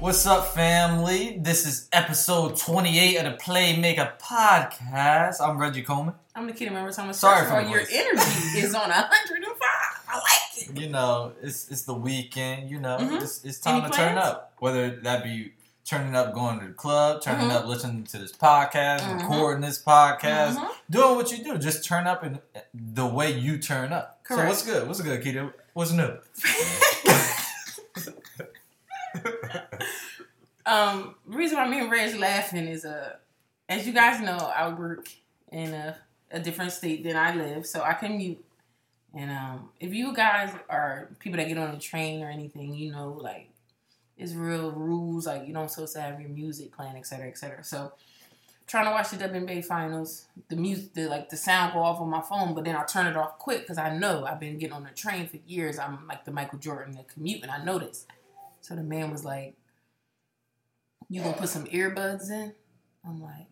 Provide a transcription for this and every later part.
What's up, family? This is episode 28 of the Playmaker Podcast. I'm Reggie Coleman. I'm the kid. Remember Thomas? Sorry for your voice. energy is on 105. I like it. You know, it's it's the weekend. You know, Mhm. it's, it's time Any to turn up. Whether that be turning up, going to the club, turning Mhm. up, listening to this podcast, Mhm. recording this podcast, Mhm. doing what you do. Just turn up in the way you turn up. So what's good? What's good, Keita? What's new? Um, the reason why me and Reg laughing is uh, as you guys know, I work in a, a different state than I live, so I commute. And um, if you guys are people that get on a train or anything, you know, like it's real rules. Like you don't supposed to have your music playing, et cetera, et cetera. So trying to watch the WNBA finals, the music, the like the sound go off on my phone, but then I turn it off quick because I know I've been getting on the train for years. I'm like the Michael Jordan, the commute, and I know this. So the man was like, "You gonna put some earbuds in?" I'm like,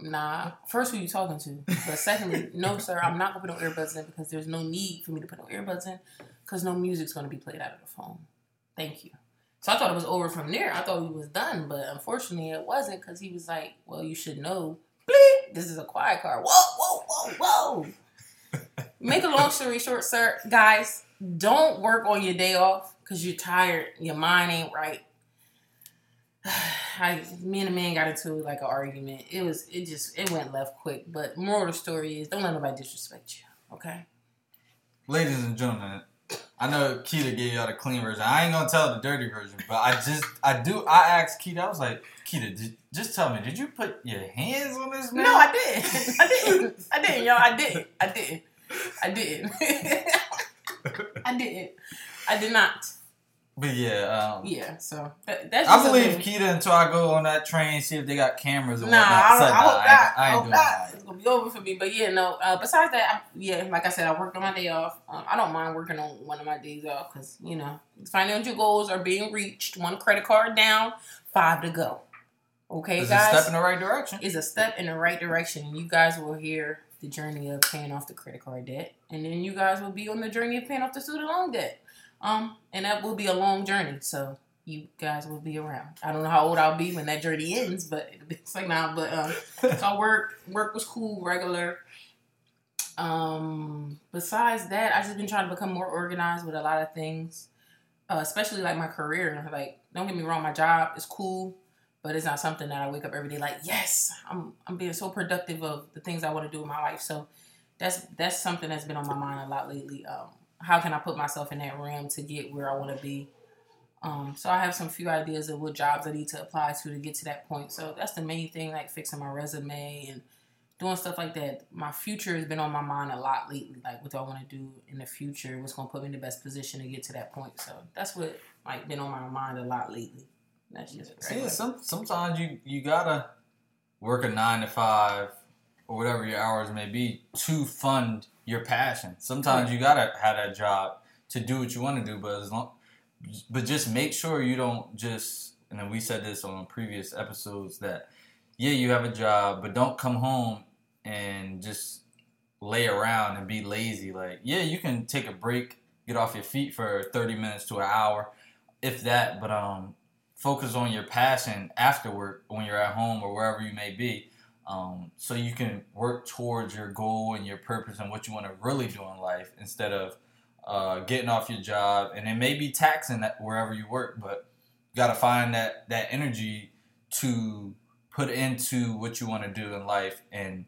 "Nah." First, who you talking to? But secondly, no, sir, I'm not gonna put no earbuds in because there's no need for me to put no earbuds in because no music's gonna be played out of the phone. Thank you. So I thought it was over from there. I thought he was done, but unfortunately it wasn't because he was like, "Well, you should know. Bleep, this is a quiet car. Whoa, whoa, whoa, whoa." Make a long story short, sir, guys, don't work on your day off because you're tired. Your mind ain't right. I, me and a man got into like an argument. It was, it just, it went left quick. But moral of the story is, don't let nobody disrespect you. Okay. Ladies and gentlemen, I know Keita gave y'all the clean version. I ain't gonna tell the dirty version, but I just I do I asked Keita, I was like, Keita, did, just tell me, did you put your hands on this man? No, I didn't. I didn't. I didn't, yo. I didn't. I didn't. I didn't. I didn't. I did not. But yeah, um, Yeah. So that, that's. I believe Keita until I go on that train see if they got cameras and Nah, whatnot. I, I nah, hope ain't- not. I I ain't hope doing not. that. It's gonna be over for me. But yeah, no. Uh, besides that, I, yeah, like I said, I worked on my day off. Um, I don't mind working on one of my days off because you know financial goals are being reached. One credit card down, five to go. Okay, It's guys. a step in the right direction. is a step in the right direction, and you guys will hear the journey of paying off the credit card debt, and then you guys will be on the journey of paying off the student loan debt. Um, and that will be a long journey, so you guys will be around. I don't know how old I'll be when that journey ends, but it's like now. But um, so work work was cool, regular. Um, besides that, I've just been trying to become more organized with a lot of things, uh, especially like my career. Like, don't get me wrong, my job is cool, but it's not something that I wake up every day like, yes, I'm I'm being so productive of the things I want to do in my life. So that's that's something that's been on my mind a lot lately. Um, how can I put myself in that realm to get where I want to be? Um, so I have some few ideas of what jobs I need to apply to to get to that point. So that's the main thing, like fixing my resume and doing stuff like that. My future has been on my mind a lot lately. Like what do I want to do in the future? What's going to put me in the best position to get to that point? So that's what like been on my mind a lot lately. That's just See, regular. some sometimes you you gotta work a nine to five or whatever your hours may be to fund your passion. Sometimes you gotta have that job to do what you want to do, but as long, but just make sure you don't just. And then we said this on previous episodes that yeah, you have a job, but don't come home and just lay around and be lazy. Like, yeah, you can take a break, get off your feet for 30 minutes to an hour, if that, but um, focus on your passion after work when you're at home or wherever you may be. Um, so you can work towards your goal and your purpose and what you want to really do in life instead of uh, getting off your job. And it may be taxing that wherever you work, but you got to find that that energy to put into what you want to do in life and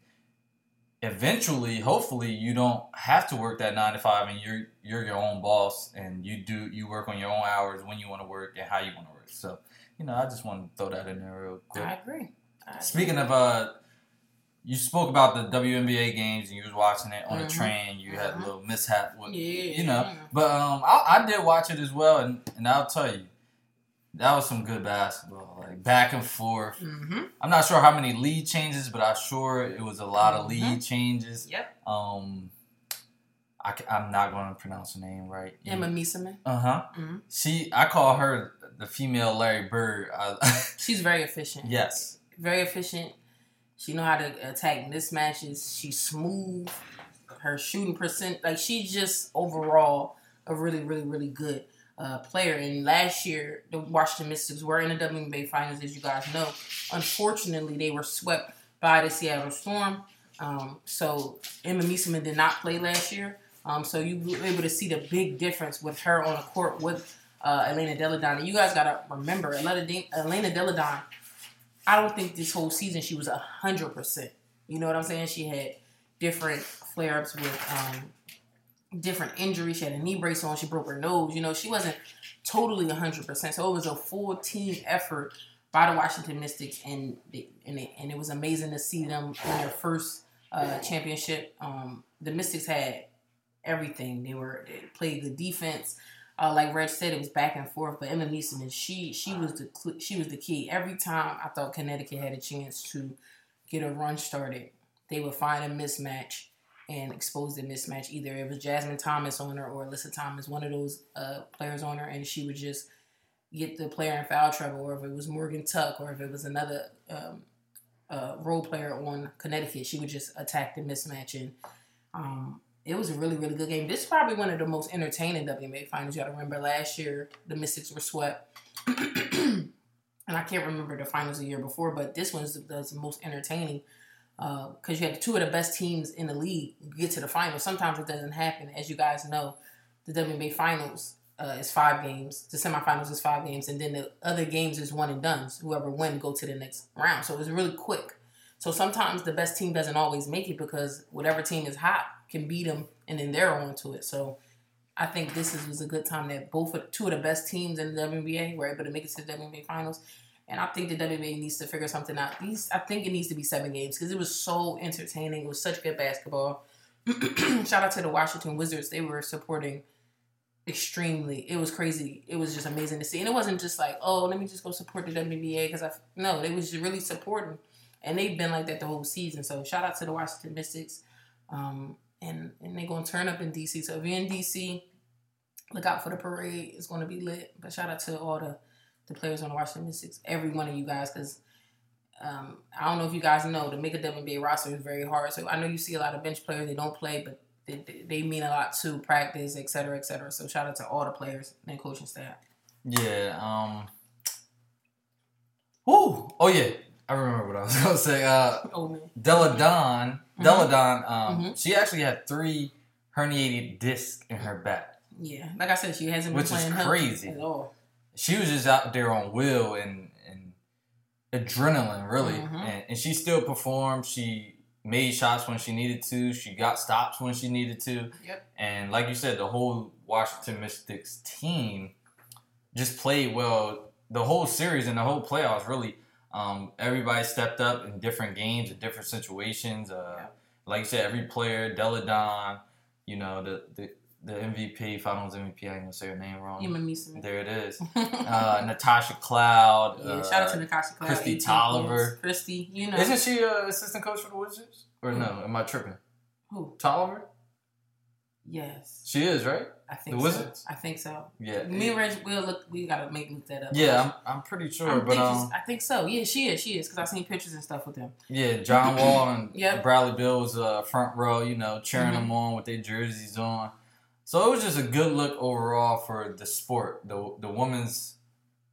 eventually hopefully you don't have to work that nine to five and you're you're your own boss and you do you work on your own hours when you want to work and how you want to work so you know i just want to throw that in there real quick I agree. I agree. speaking of uh you spoke about the WNBA games and you was watching it on the Mhm. train. You had a Mhm. little mishap with, Yeah. you know. But um, I, I did watch it as well, and, and I'll tell you, that was some good basketball, like back and forth. Mm-hmm. I'm not sure how many lead changes, but I'm sure it was a lot of Mhm. lead changes. Yep. Um, I, am not going to pronounce her name right. Emma Meesseman. Uh huh. Mhm. She, I call her the female Larry Bird. I, She's very efficient. yes. Very efficient. She know how to attack mismatches. She's smooth. Her shooting percent, like she's just overall a really, really, really good uh, player. And last year, the Washington Mystics were in the WNBA Finals, as you guys know. Unfortunately, they were swept by the Seattle Storm. Um, so Emma Meesseman did not play last year. Um, so you were able to see the big difference with her on the court with uh, Elena Delle Donne. And you guys gotta remember, Elena, De- Elena Delle Donne. I don't think this whole season she was a hundred percent. You know what I'm saying? She had different flare ups with um, different injuries. She had a knee brace on. She broke her nose. You know, she wasn't totally a hundred percent. So it was a full team effort by the Washington Mystics, and they, and it, and it was amazing to see them in their first uh, championship. Um, the Mystics had everything. They were they played good defense. Uh, like Reg said, it was back and forth. But Emma Neeson, she she was the she was the key. Every time I thought Connecticut had a chance to get a run started, they would find a mismatch and expose the mismatch. Either it was Jasmine Thomas on her or Alyssa Thomas, one of those uh, players on her, and she would just get the player in foul trouble. Or if it was Morgan Tuck, or if it was another um, uh, role player on Connecticut, she would just attack the mismatch and. Um, it was a really, really good game. This is probably one of the most entertaining WNBA finals. You to remember last year the Mystics were swept, and I can't remember the finals the year before, but this one's the, most entertaining because you had two of the best teams in the league get to the finals. Sometimes it doesn't happen, as you guys know. The WNBA finals uh, is five games. The semifinals is five games, and then the other games is one and done. Whoever win go to the next round. So it was really quick. So sometimes the best team doesn't always make it because whatever team is hot can beat them, and then they're on to it. So I think this is, was a good time that both of, two of the best teams in the WNBA were able to make it to the WNBA finals. And I think the WNBA needs to figure something out. These, I think it needs to be seven games because it was so entertaining. It was such good basketball. Shout out to the Washington Wizards. They were supporting extremely. It was crazy. It was just amazing to see. And it wasn't just like, oh, let me just go support the WNBA because I no, they was just really supporting. And they've been like that the whole season. So shout out to the Washington Mystics. Um, and and they're gonna turn up in DC. So if you're in DC, look out for the parade. It's gonna be lit. But shout out to all the the players on the Washington Mystics, every one of you guys, because um, I don't know if you guys know to make a WNBA roster is very hard. So I know you see a lot of bench players they don't play, but they, they, they mean a lot to practice, et cetera, et cetera. So shout out to all the players and coaching staff. Yeah. Um. Ooh. Oh yeah. I remember what I was gonna say. Uh, Oh man, Delle Donne. Mhm. Delle Donne. Um. Mhm. She actually had three herniated discs in her back. yeah. Like I said, she hasn't been Which is playing healthy crazy. at all. She was just out there on will and and adrenaline, really, Mhm. and, and she still performed. She made shots when she needed to. She got stops when she needed to. Yep. And like you said, the whole Washington Mystics team just played well the whole series and the whole playoffs. Really, um, everybody stepped up in different games and different situations. Uh, Yeah. Like you said, every player, Delle Donne, you know the the, the MVP, Finals MVP. I ain't gonna say her name wrong. And. There it is. Uh, Natasha Cloud. yeah, uh, shout out to Natasha Cloud. Kristi Toliver. Kristi, you know Isn't she uh, assistant coach for the Wizards? Or no? Am I tripping? who? Toliver? Yes, She is right. I think The so. Wizards? I think so. Yeah. Me and Reg, we'll look. We gotta make look that up. Yeah, I'm, I'm pretty sure, I but think, um, I think so. Yeah, she is. She is because I've seen pictures and stuff with them. yeah, John Wall and Yep. Bradley Beal was uh, front row, you know, cheering Mhm. them on with their jerseys on. So it was just a good look overall for the sport, the the women's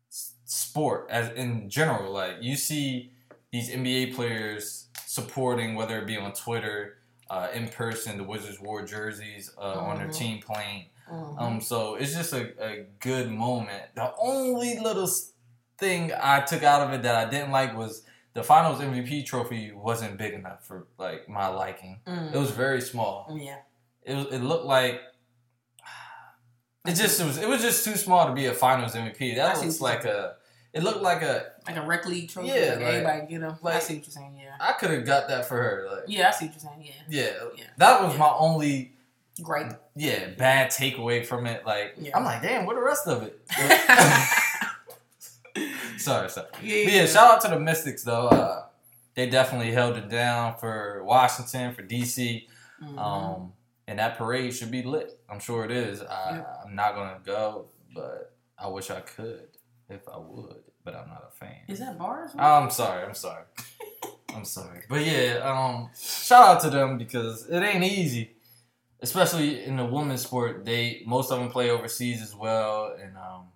sport as in general. Like you see these NBA players supporting, whether it be on Twitter, uh, in person, the Wizards wore jerseys uh, on their Mhm. team playing. Mhm. Um, so it's just a, a good moment. The only little thing I took out of it that I didn't like was the Finals MVP trophy wasn't big enough for like my liking. Mm. It was very small. yeah. It was, it looked like it just it was it was just too small to be a Finals MVP. That looks like a it looked like a Like a rec league trophy. Yeah, like like- everybody get them. I like- see what you're saying. Yeah. I could have got that for her. Like Yeah, I see what you're saying. Yeah. yeah, Yeah. that was Yeah. my only Great. yeah bad takeaway from it. Like Yeah. I'm like damn, what the rest of it? sorry, sorry. yeah. But yeah, shout out to the Mystics though. Uh, they definitely held it down for Washington, for DC. Mhm. Um, and that parade should be lit. I'm sure it is. I, Yeah. I'm not gonna go, but I wish I could if I would. But I'm not a fan. Is that bars? I'm sorry. I'm sorry. I'm sorry. But yeah, um, shout out to them because it ain't easy, especially in the women's sport. They most of them play overseas as well, and um,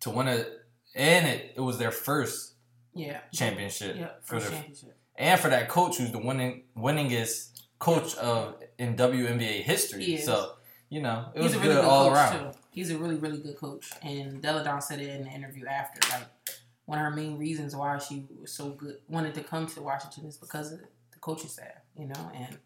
to win it, and it it was their first yeah. championship Yeah. for the championship. and for that coach who's the winning winningest coach of in WNBA history. He. So you know it He's was good, really good all coach around. too. He's a really, really good coach. And Delle Donne said it in the interview after. Like one of her main reasons why she was so good, wanted to come to Washington, is because of the coaching staff. You know, and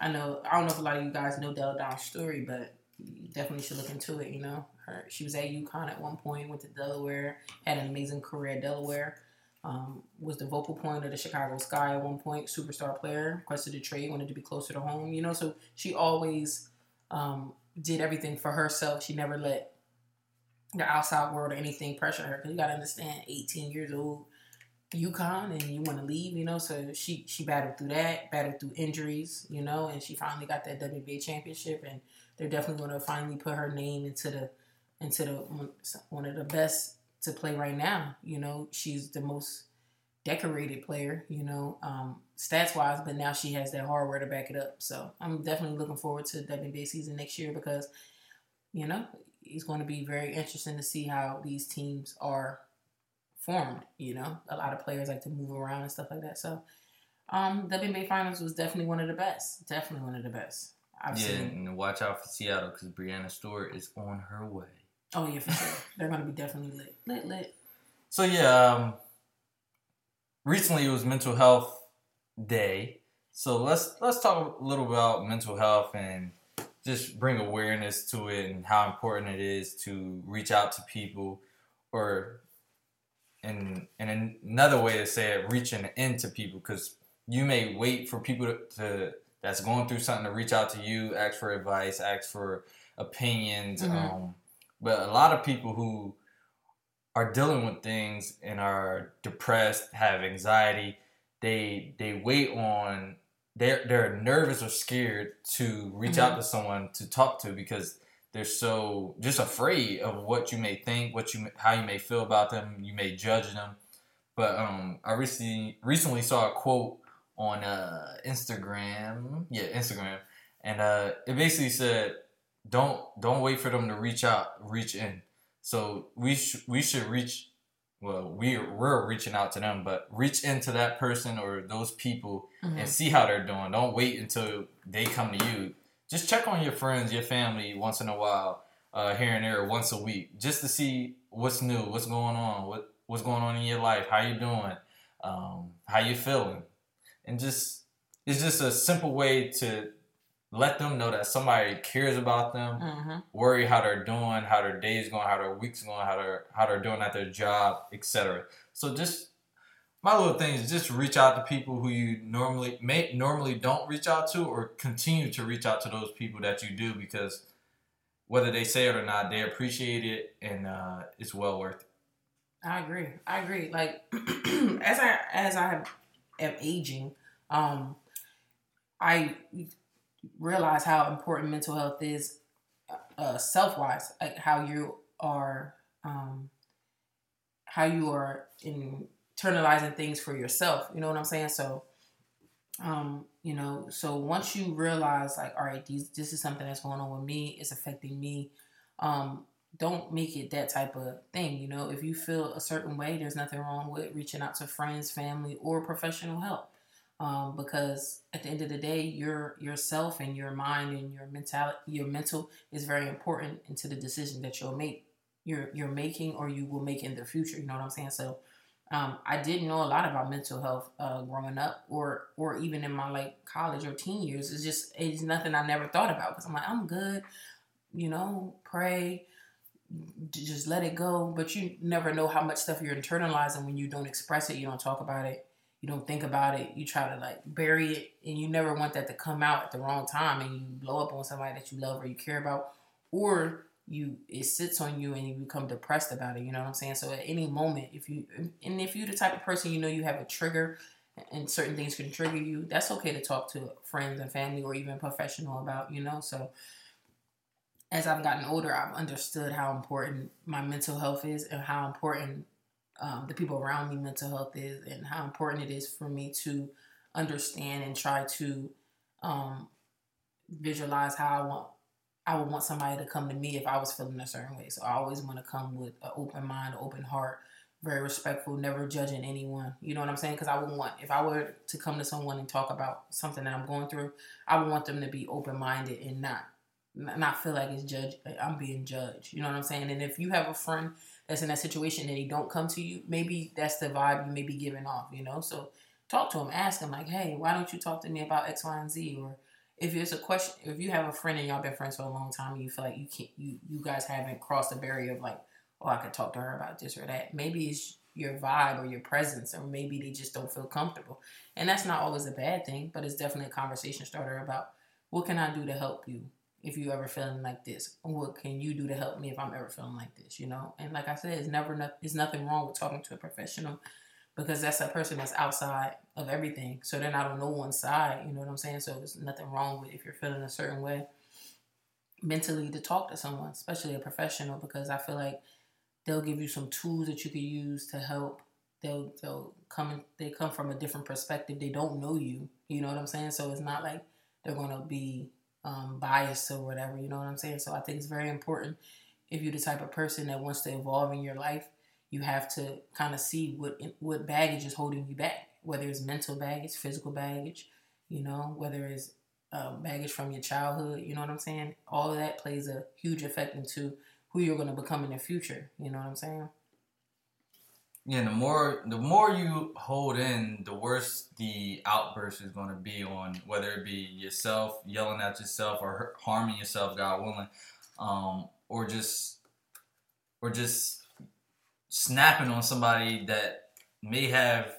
I know I don't know if a lot of you guys know Delle Donne's story, but you definitely should look into it. You know, her she was at UConn at one point, went to Delaware, had an amazing career at Delaware. Um, was the vocal point of the Chicago Sky at one point, superstar player, requested a trade, wanted to be closer to home, you know, so she always um, did everything for herself. She never let the outside world or anything pressure her. Because you got to understand, 18 years old, UConn, and you want to leave, you know. So she she battled through that, battled through injuries, you know, and she finally got that WBA championship. And they're definitely going to finally put her name into the into the one of the best to play right now. You know, she's the most decorated player, you know, um, stats wise, but now she has that hardware to back it up. So I'm definitely looking forward to WNBA season next year because, you know, it's going to be very interesting to see how these teams are formed. You know, a lot of players like to move around and stuff like that. So, um, WNBA Finals was definitely one of the best. Definitely one of the best I've Yeah, seen. and watch out for Seattle because Breanna Stewart is on her way. Oh yeah, for sure. They're going to be definitely lit, lit, lit. So yeah, um, recently it was Mental Health Day. So let's let's talk a little about mental health and just bring awareness to it and how important it is to reach out to people, or in in another way to say it, reaching into people because you may wait for people to, to that's going through something to reach out to you, ask for advice, ask for opinions. Mhm. Um, but a lot of people who are dealing with things and are depressed, have anxiety, they they wait on they're they're nervous or scared to reach out to someone to talk to because they're so just afraid of what you may think, what you how you may feel about them, you may judge them. But um, I recently recently saw a quote on uh, Instagram, yeah, Instagram, and uh, it basically said, "Don't don't wait for them to reach out, reach in." So we sh- we should reach. Well, we we're reaching out to them, but reach into that person or those people Mhm. and see how they're doing. Don't wait until they come to you. Just check on your friends, your family once in a while, uh, here and there, once a week, just to see what's new, what's going on, what what's going on in your life, how you doing, um, how you feeling, and just it's just a simple way to let them know that somebody cares about them Mhm. worry how they're doing, how their days going, how their weeks going, how they're how they're doing at their job, etc. So just my little thing is just reach out to people who you normally may normally don't reach out to, or continue to reach out to those people that you do because whether they say it or not, they appreciate it and uh, it's well worth it. I agree. I agree. Like as I as I am aging, um, I realize how important mental health is uh, self wise, like how you are, um, how you are internalizing things for yourself. You know what I'm saying? So, um, you know, so once you realize, like, all right, these, this is something that's going on with me, it's affecting me. Um, don't make it that type of thing. You know, if you feel a certain way, there's nothing wrong with reaching out to friends, family, or professional help. Um, because at the end of the day, your yourself and your mind and your mentality, your mental is very important into the decision that you'll make. You're you're making or you will make in the future. You know what I'm saying? So, um, I didn't know a lot about mental health uh, growing up, or or even in my like college or teen years. It's just it's nothing I never thought about because I'm like I'm good. You know, pray just let it go. But you never know how much stuff you're internalizing when you don't express it, you don't talk about it, you don't think about it, you try to like bury it, and you never want that to come out at the wrong time and you blow up on somebody that you love or you care about, or you it sits on you and you become depressed about it. You know what I'm saying? So at any moment, if you and if you're the type of person you know you have a trigger and certain things can trigger you, that's okay to talk to friends and family or even professional about. You know, so as I've gotten older, I've understood how important my mental health is and how important um, the people around me mental health is and how important it is for me to understand and try to um, visualize how I want I would want somebody to come to me if I was feeling a certain way. So I always want to come with an open mind, open heart, very respectful, never judging anyone. You know what I'm saying? Because I would want if I were to come to someone and talk about something that I'm going through, I would want them to be open minded and not not feel like it's judge I'm being judged. You know what I'm saying? And if you have a friend that's in that situation and they don't come to you, maybe that's the vibe you may be giving off, you know? So talk to them, ask them like, hey, why don't you talk to me about X, Y, and Z? Or if it's a question if you have a friend and y'all been friends for a long time and you feel like you can't you you guys haven't crossed the barrier of like, oh I could talk to her about this or that. Maybe it's your vibe or your presence, or maybe they just don't feel comfortable. And that's not always a bad thing, but it's definitely a conversation starter about what can I do to help you? if you ever feeling like this what can you do to help me if i'm ever feeling like this you know and like i said it's never no, it's nothing wrong with talking to a professional because that's a person that's outside of everything so they're not on no one side you know what i'm saying so there's nothing wrong with if you're feeling a certain way mentally to talk to someone especially a professional because i feel like they'll give you some tools that you can use to help they'll they'll come they come from a different perspective they don't know you you know what i'm saying so it's not like they're to be um, bias or whatever. You know what I'm saying? So I think it's very important if you're the type of person that wants to evolve in your life, you have to kind of see what what baggage is holding you back. Whether it's mental baggage, physical baggage, you know, whether it's uh, baggage from your childhood. You know what I'm saying? All of that plays a huge effect into who you're going to become in the future. You know what I'm saying? Yeah, the more the more you hold in, the worse the outburst is going to be on whether it be yourself yelling at yourself or harming yourself, God willing, um, or just or just snapping on somebody that may have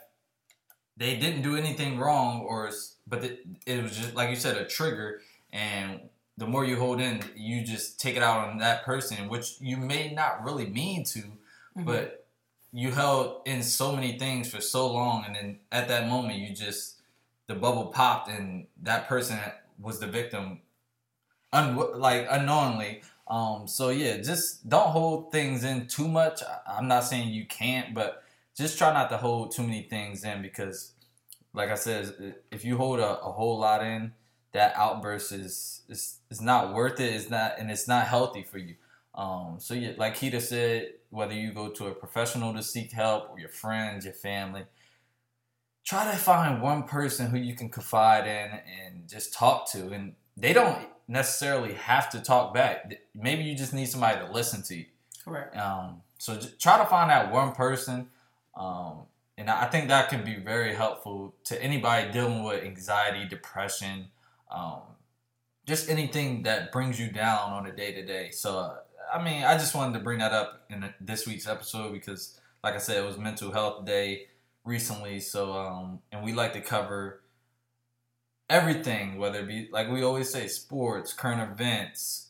they didn't do anything wrong, or but it, it was just like you said a trigger, and the more you hold in, you just take it out on that person, which you may not really mean to, mm-hmm. but you held in so many things for so long, and then at that moment, you just the bubble popped, and that person was the victim, un- like unknowingly. Um, so yeah, just don't hold things in too much. I'm not saying you can't, but just try not to hold too many things in because, like I said, if you hold a, a whole lot in, that outburst is is is not worth it. It's not, and it's not healthy for you. Um, so yeah, like Keita said, whether you go to a professional to seek help or your friends, your family, try to find one person who you can confide in and just talk to. And they don't necessarily have to talk back. Maybe you just need somebody to listen to you. Correct. Um, so try to find that one person. Um, and I think that can be very helpful to anybody dealing with anxiety, depression, um, just anything that brings you down on a day to day. So uh, I mean, I just wanted to bring that up in this week's episode because, like I said, it was Mental Health Day recently. So, um, and we like to cover everything, whether it be like we always say, sports, current events,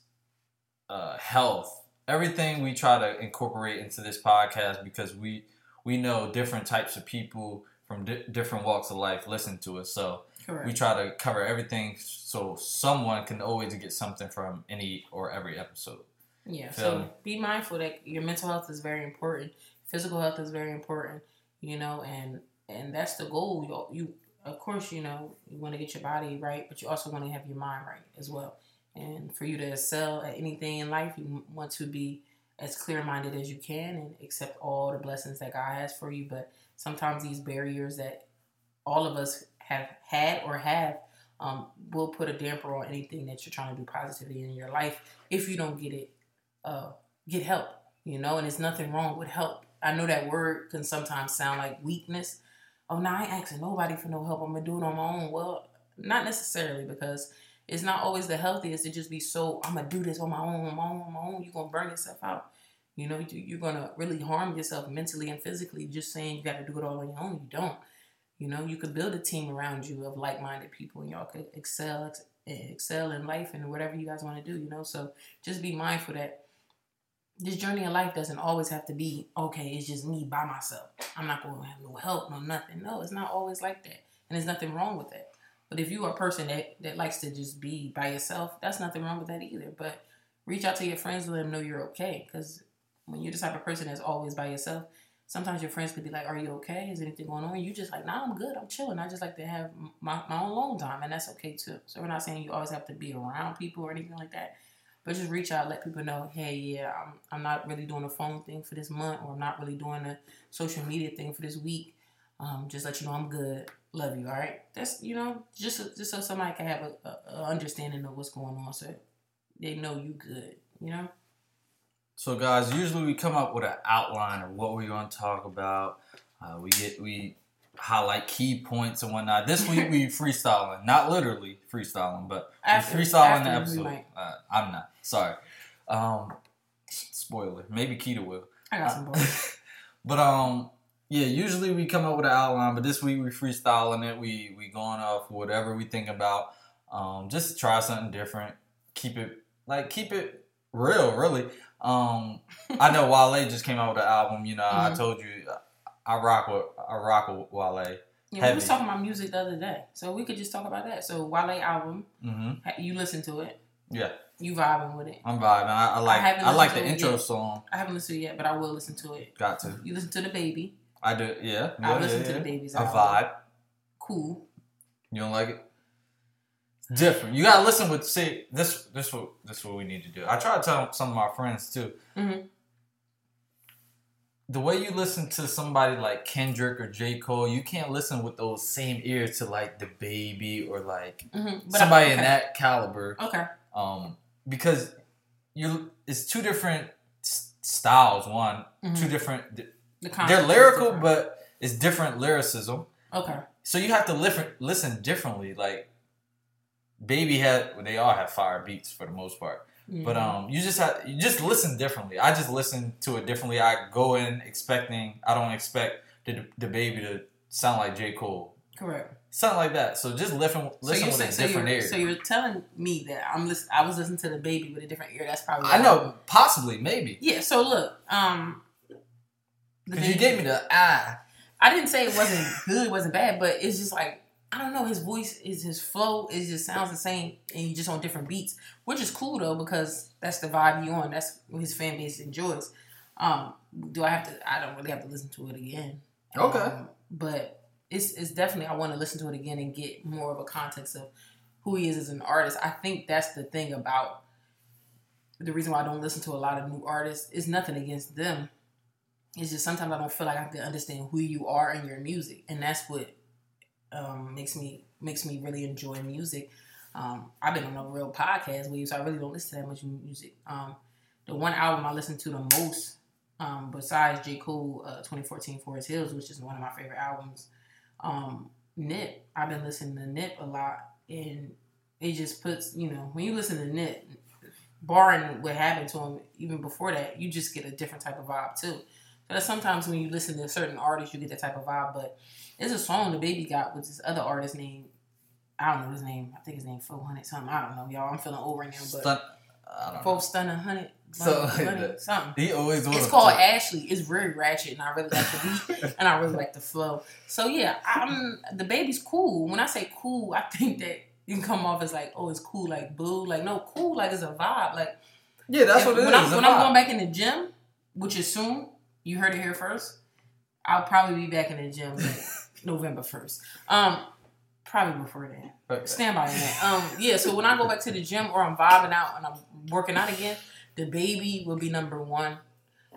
uh, health, everything. We try to incorporate into this podcast because we we know different types of people from di- different walks of life listen to us. So, Correct. we try to cover everything so someone can always get something from any or every episode. Yeah. Feel So me? be mindful that your mental health is very important. Physical health is very important. You know, and and that's the goal. You, you of course, you know, you want to get your body right, but you also want to have your mind right as well. And for you to excel at anything in life, you want to be as clear minded as you can and accept all the blessings that God has for you. But sometimes these barriers that all of us have had or have um, will put a damper on anything that you're trying to do positively in your life if you don't get it uh, get help, you know, and there's nothing wrong with help. I know that word can sometimes sound like weakness. Oh, no, I ain't asking nobody for no help. I'm gonna do it on my own. Well, not necessarily because it's not always the healthiest to just be so. I'm gonna do this on my own, on my own, on my own. You're gonna burn yourself out. You know, you- you're gonna really harm yourself mentally and physically. Just saying you got to do it all on your own. You don't. You know, you could build a team around you of like-minded people, and y'all could excel, excel in life and whatever you guys want to do. You know, so just be mindful that this journey of life doesn't always have to be okay. It's just me by myself. I'm not going to have no help, no nothing. No, it's not always like that, and there's nothing wrong with that. But if you are a person that that likes to just be by yourself, that's nothing wrong with that either. But reach out to your friends and let them know you're okay, because when you're the type of person that's always by yourself, sometimes your friends could be like, "Are you okay? Is anything going on?" You just like, "Nah, I'm good. I'm chilling. I just like to have my, my own alone time, and that's okay too." So we're not saying you always have to be around people or anything like that, but just reach out, let people know, "Hey, yeah, I'm I'm not really doing a phone thing for this month, or I'm not really doing a social media thing for this week. Um, just let you know I'm good. Love you. All right. That's you know just just so somebody can have a, a, a understanding of what's going on, so they know you good. You know. So, guys, usually we come up with an outline of what we're going to talk about. Uh, we get we highlight key points and whatnot. This week we freestyling, not literally freestyling, but After- we freestyling the episode. Uh, I'm not sorry. Um, spoiler. Maybe Keita will. I got some balls. But um, yeah. Usually we come up with an outline, but this week we freestyling it. We we going off whatever we think about. Um, just try something different. Keep it like keep it real, really. Um, I know Wale just came out with an album. You know, I Mhm. told you I rock with I rock with Wale. Yeah, we was talking about music the other day, so we could just talk about that. So Wale album, hmm you listen to it, Yeah, you vibing with it. I'm vibing. I, I like I, haven't like the listened to it intro yet. song. I haven't listened to it yet, but I will listen to it. Got to. You listen to DaBaby, I do. Yeah. I listen yeah, to the yeah. Baby's A album. vibe. cool. You don't like it? It's different. You gotta listen with see this this what this what we need to do. I try to tell some of my friends too. Mhm. The way you listen to somebody like Kendrick or J. Cole, you can't listen with those same ears to like the baby or like hmm somebody in that caliber. Okay. Um, because you it's two different styles. One, Mhm. two different. The They're lyrical, different. but it's different lyricism. okay. So you have to listen listen differently. Like Baby had, well, they all have fire beats for the most part. But Mhm. um, you just have you just listen differently. I just listen to it differently. I go in expecting. I don't expect the DaBaby to sound like J Cole, correct. something like that. So just listen listen so with you're, a different you're, ear. so you're telling me that I'm listen, I was listening to DaBaby with a different ear. That's probably I know, possibly, maybe, Yeah. So look, um, because you gave me the ah. I didn't say it wasn't good, it wasn't bad, but it's just like I don't know. His voice is his flow. It just sounds the same, and you just on different beats, which is cool though because that's the vibe you on. That's what his fan base enjoys. Um, do I have to? I don't really have to listen to it again. Okay. Um, but it's it's definitely I want to listen to it again and get more of a context of who he is as an artist. I think that's the thing about the reason why I don't listen to a lot of new artists. Is nothing against them. It's just sometimes I don't feel like I can understand who you are in your music, and that's what um, makes me makes me really enjoy music. Um, I've been on a real podcast wave, so I really don't listen to that much music. Um, the one album I listen to the most, um, besides J. Cole, uh, 2014 Forest Hills, which is one of my favorite albums, um, Nip. I've been listening to Nip a lot, and it just puts, you know, when you listen to Nip, barring what happened to him even before that, you just get a different type of vibe too. That sometimes when you listen to certain artists, you get that type of vibe. But there's a song DaBaby got with this other artist named I don't know his name. I think his name 400 something. I don't know, y'all. I'm feeling old right now, but Stunt, I don't Four stunning hundred. So, bunny, like bunny, that. something. He always. It's called Ashley. It's very ratchet, and I really like the beat, and I really like the flow. So yeah, I'm DaBaby's cool. When I say cool, I think that you can come off as like, oh, it's cool, like boo, like no, cool, like it's a vibe. Like Yeah, that's what it is. when I'm it's a when I'm going back in the gym, which is soon, you heard it here first. I'll probably be back in the gym like November first. Um, probably before then. Okay. Stand by that. Um, yeah. So when I go back to the gym or I'm vibing out and I'm working out again, DaBaby will be number one.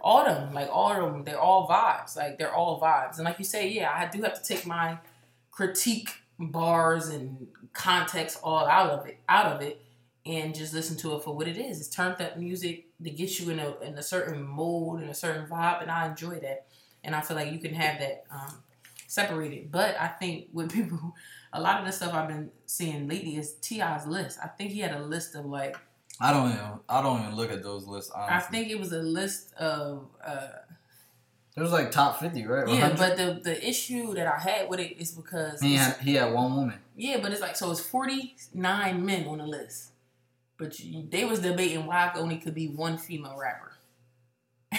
All of them, like all of them, they're all vibes. Like they're all vibes. And like you say, yeah, I do have to take my critique bars and context all out of it, out of it, and just listen to it for what it is. It's turned up music to get you in a in a certain mode and a certain vibe, and I enjoy that. And I feel like you can have that um, separated. But I think with people, a lot of the stuff I've been seeing lately is T.I.'s list. I think he had a list of like I don't even. I don't even look at those lists. Honestly, I think it was a list of uh, it was like top fifty, right? yeah. But the the issue that I had with it is because he had he had one woman. Yeah, but it's like so it's forty nine men on the list, but you, they was debating why it only could be one female rapper.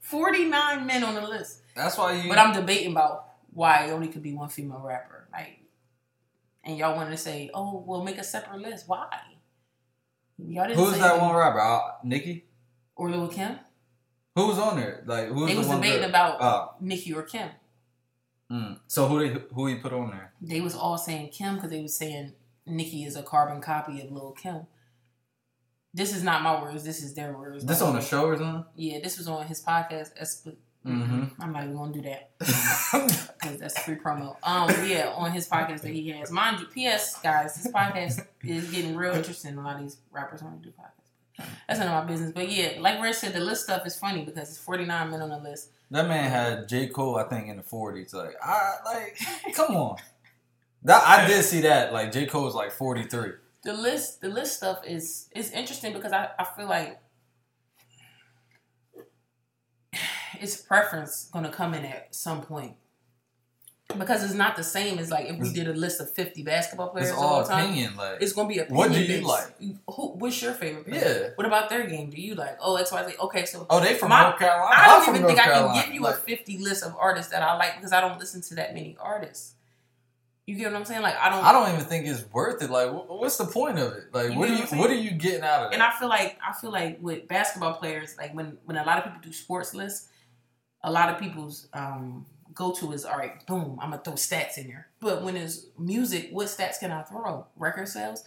forty nine men on the list, That's why you. but I'm debating about why it only could be one female rapper. Like, and y'all want to say, oh, well, make a separate list. Why? Y'all didn't. Who's that one rapper? Uh, Nicki. Or Lil Kim? Who was on there? Like who was They the was debating girl? about Nicki or Kim. mm. so who they who he put on there? They was all saying Kim because they was saying Nicki is a carbon copy of Lil Kim. This is not my words. This is their words. This on the the show or something? Yeah, this was on his podcast. Esp- Mhm. I'm not even gonna do that because that's free promo. Um, yeah, on his podcast that he has. Mind you, P.S. guys, this podcast is getting real interesting. A lot of these rappers want to do podcasts. That's none of my business. But yeah, like Rich said, the list stuff is funny because it's 49 men on the list. That man had J Cole, I think, in the forties. Like, I like, come on. That I did see that. Like J Cole was like forty three. the list the list stuff is is interesting because I, I feel like it's preference gonna come in at some point. Because it's not the same as like if we did a list of fifty basketball players It's all all time. opinion. Like, It's gonna be opinion. What do you based. like? Who, what's your favorite player? Yeah. What about their game? Do you like? Oh, X Y Z. Okay, so oh, they from My- North Carolina. I don't from even think I can give you Like, a fifty list of artists that I like because I don't listen to that many artists. You get what I'm saying? Like I don't. I don't even think it's worth it. Like, wh- what's the point of it? Like, what are you what what are you getting out of it? And I feel like I feel like with basketball players, like when when a lot of people do sports lists, a lot of people's um, go to is all right. Boom, I'm gonna throw stats in there. But when it's music, what stats can I throw? Record sales.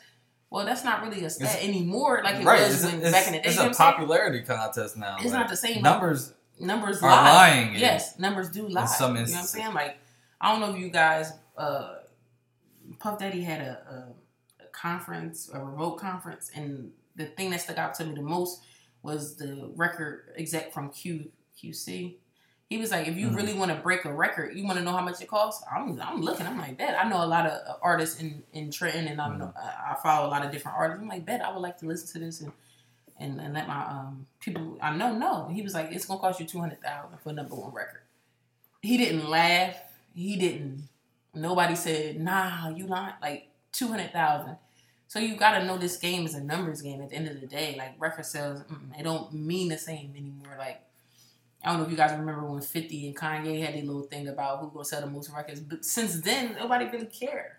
Well, that's not really a stat It's- anymore like it right, was it's, when it's, back in the day. it's a I'm saying? popularity contest now. It's like, not the same. numbers. numbers are lie. lying in- Yes, numbers do lie. some you know what I'm saying? Like, I don't know if you guys, uh, Puff Daddy had a, a, a conference, a remote conference, and the thing that stuck out to me the most was the record exec from Q QC. He was like, if you Mhm. really want to break a record, you want to know how much it costs. I'm, I'm looking. I'm like, bet. I know a lot of uh, artists in in Trenton, and I know I follow a lot of different artists. I'm like, bet I would like to listen to this and and, and let my um people I know know. He was like, it's gonna cost you two hundred thousand for number one record. He didn't laugh. He didn't. Nobody said, nah, you not like two hundred thousand. So you got to know this game is a numbers game. At the end of the day, like record sales, mm, it don't mean the same anymore. Like I don't know if you guys remember when Fifty and Kanye had their little thing about who gonna sell the most records, but since then nobody really cared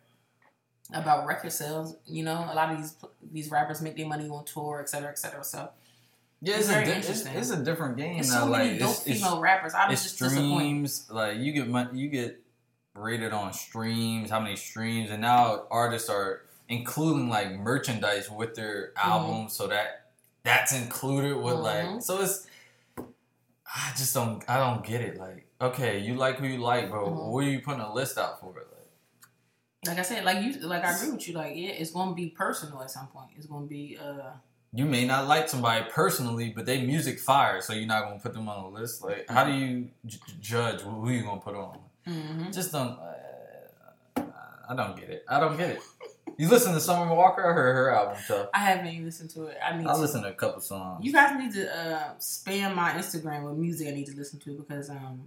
about record sales. You know, a lot of these these rappers make their money on tour, et cetera, et cetera. So Yeah, It's it's, a very di- interesting. it's a different game there's now. so many like, dope it's, it's, female rappers. I was it's just streams. Like you get mon- you get rated on streams, how many streams, and now artists are including like merchandise with their Mm-hmm. albums, so that that's included with Mhm. like. So it's. I just don't. I don't get it. Like, okay, you like who you like, but Mhm. what are you putting a list out for? Like, Like I said, like you, like I agree with you. Like yeah, it's gonna be personal at some point. It's gonna be uh. you may not like somebody personally, but they music fire, so you're not gonna put them on a list. Like, how do you j- judge who you gonna put on? mhm. Just don't. Uh, I don't get it. I don't get it. You listen to Summer Walker? I heard her album tough. I haven't even listened to it. I need I to. listened to a couple songs. You guys need to uh, spam my Instagram with music I need to listen to because um,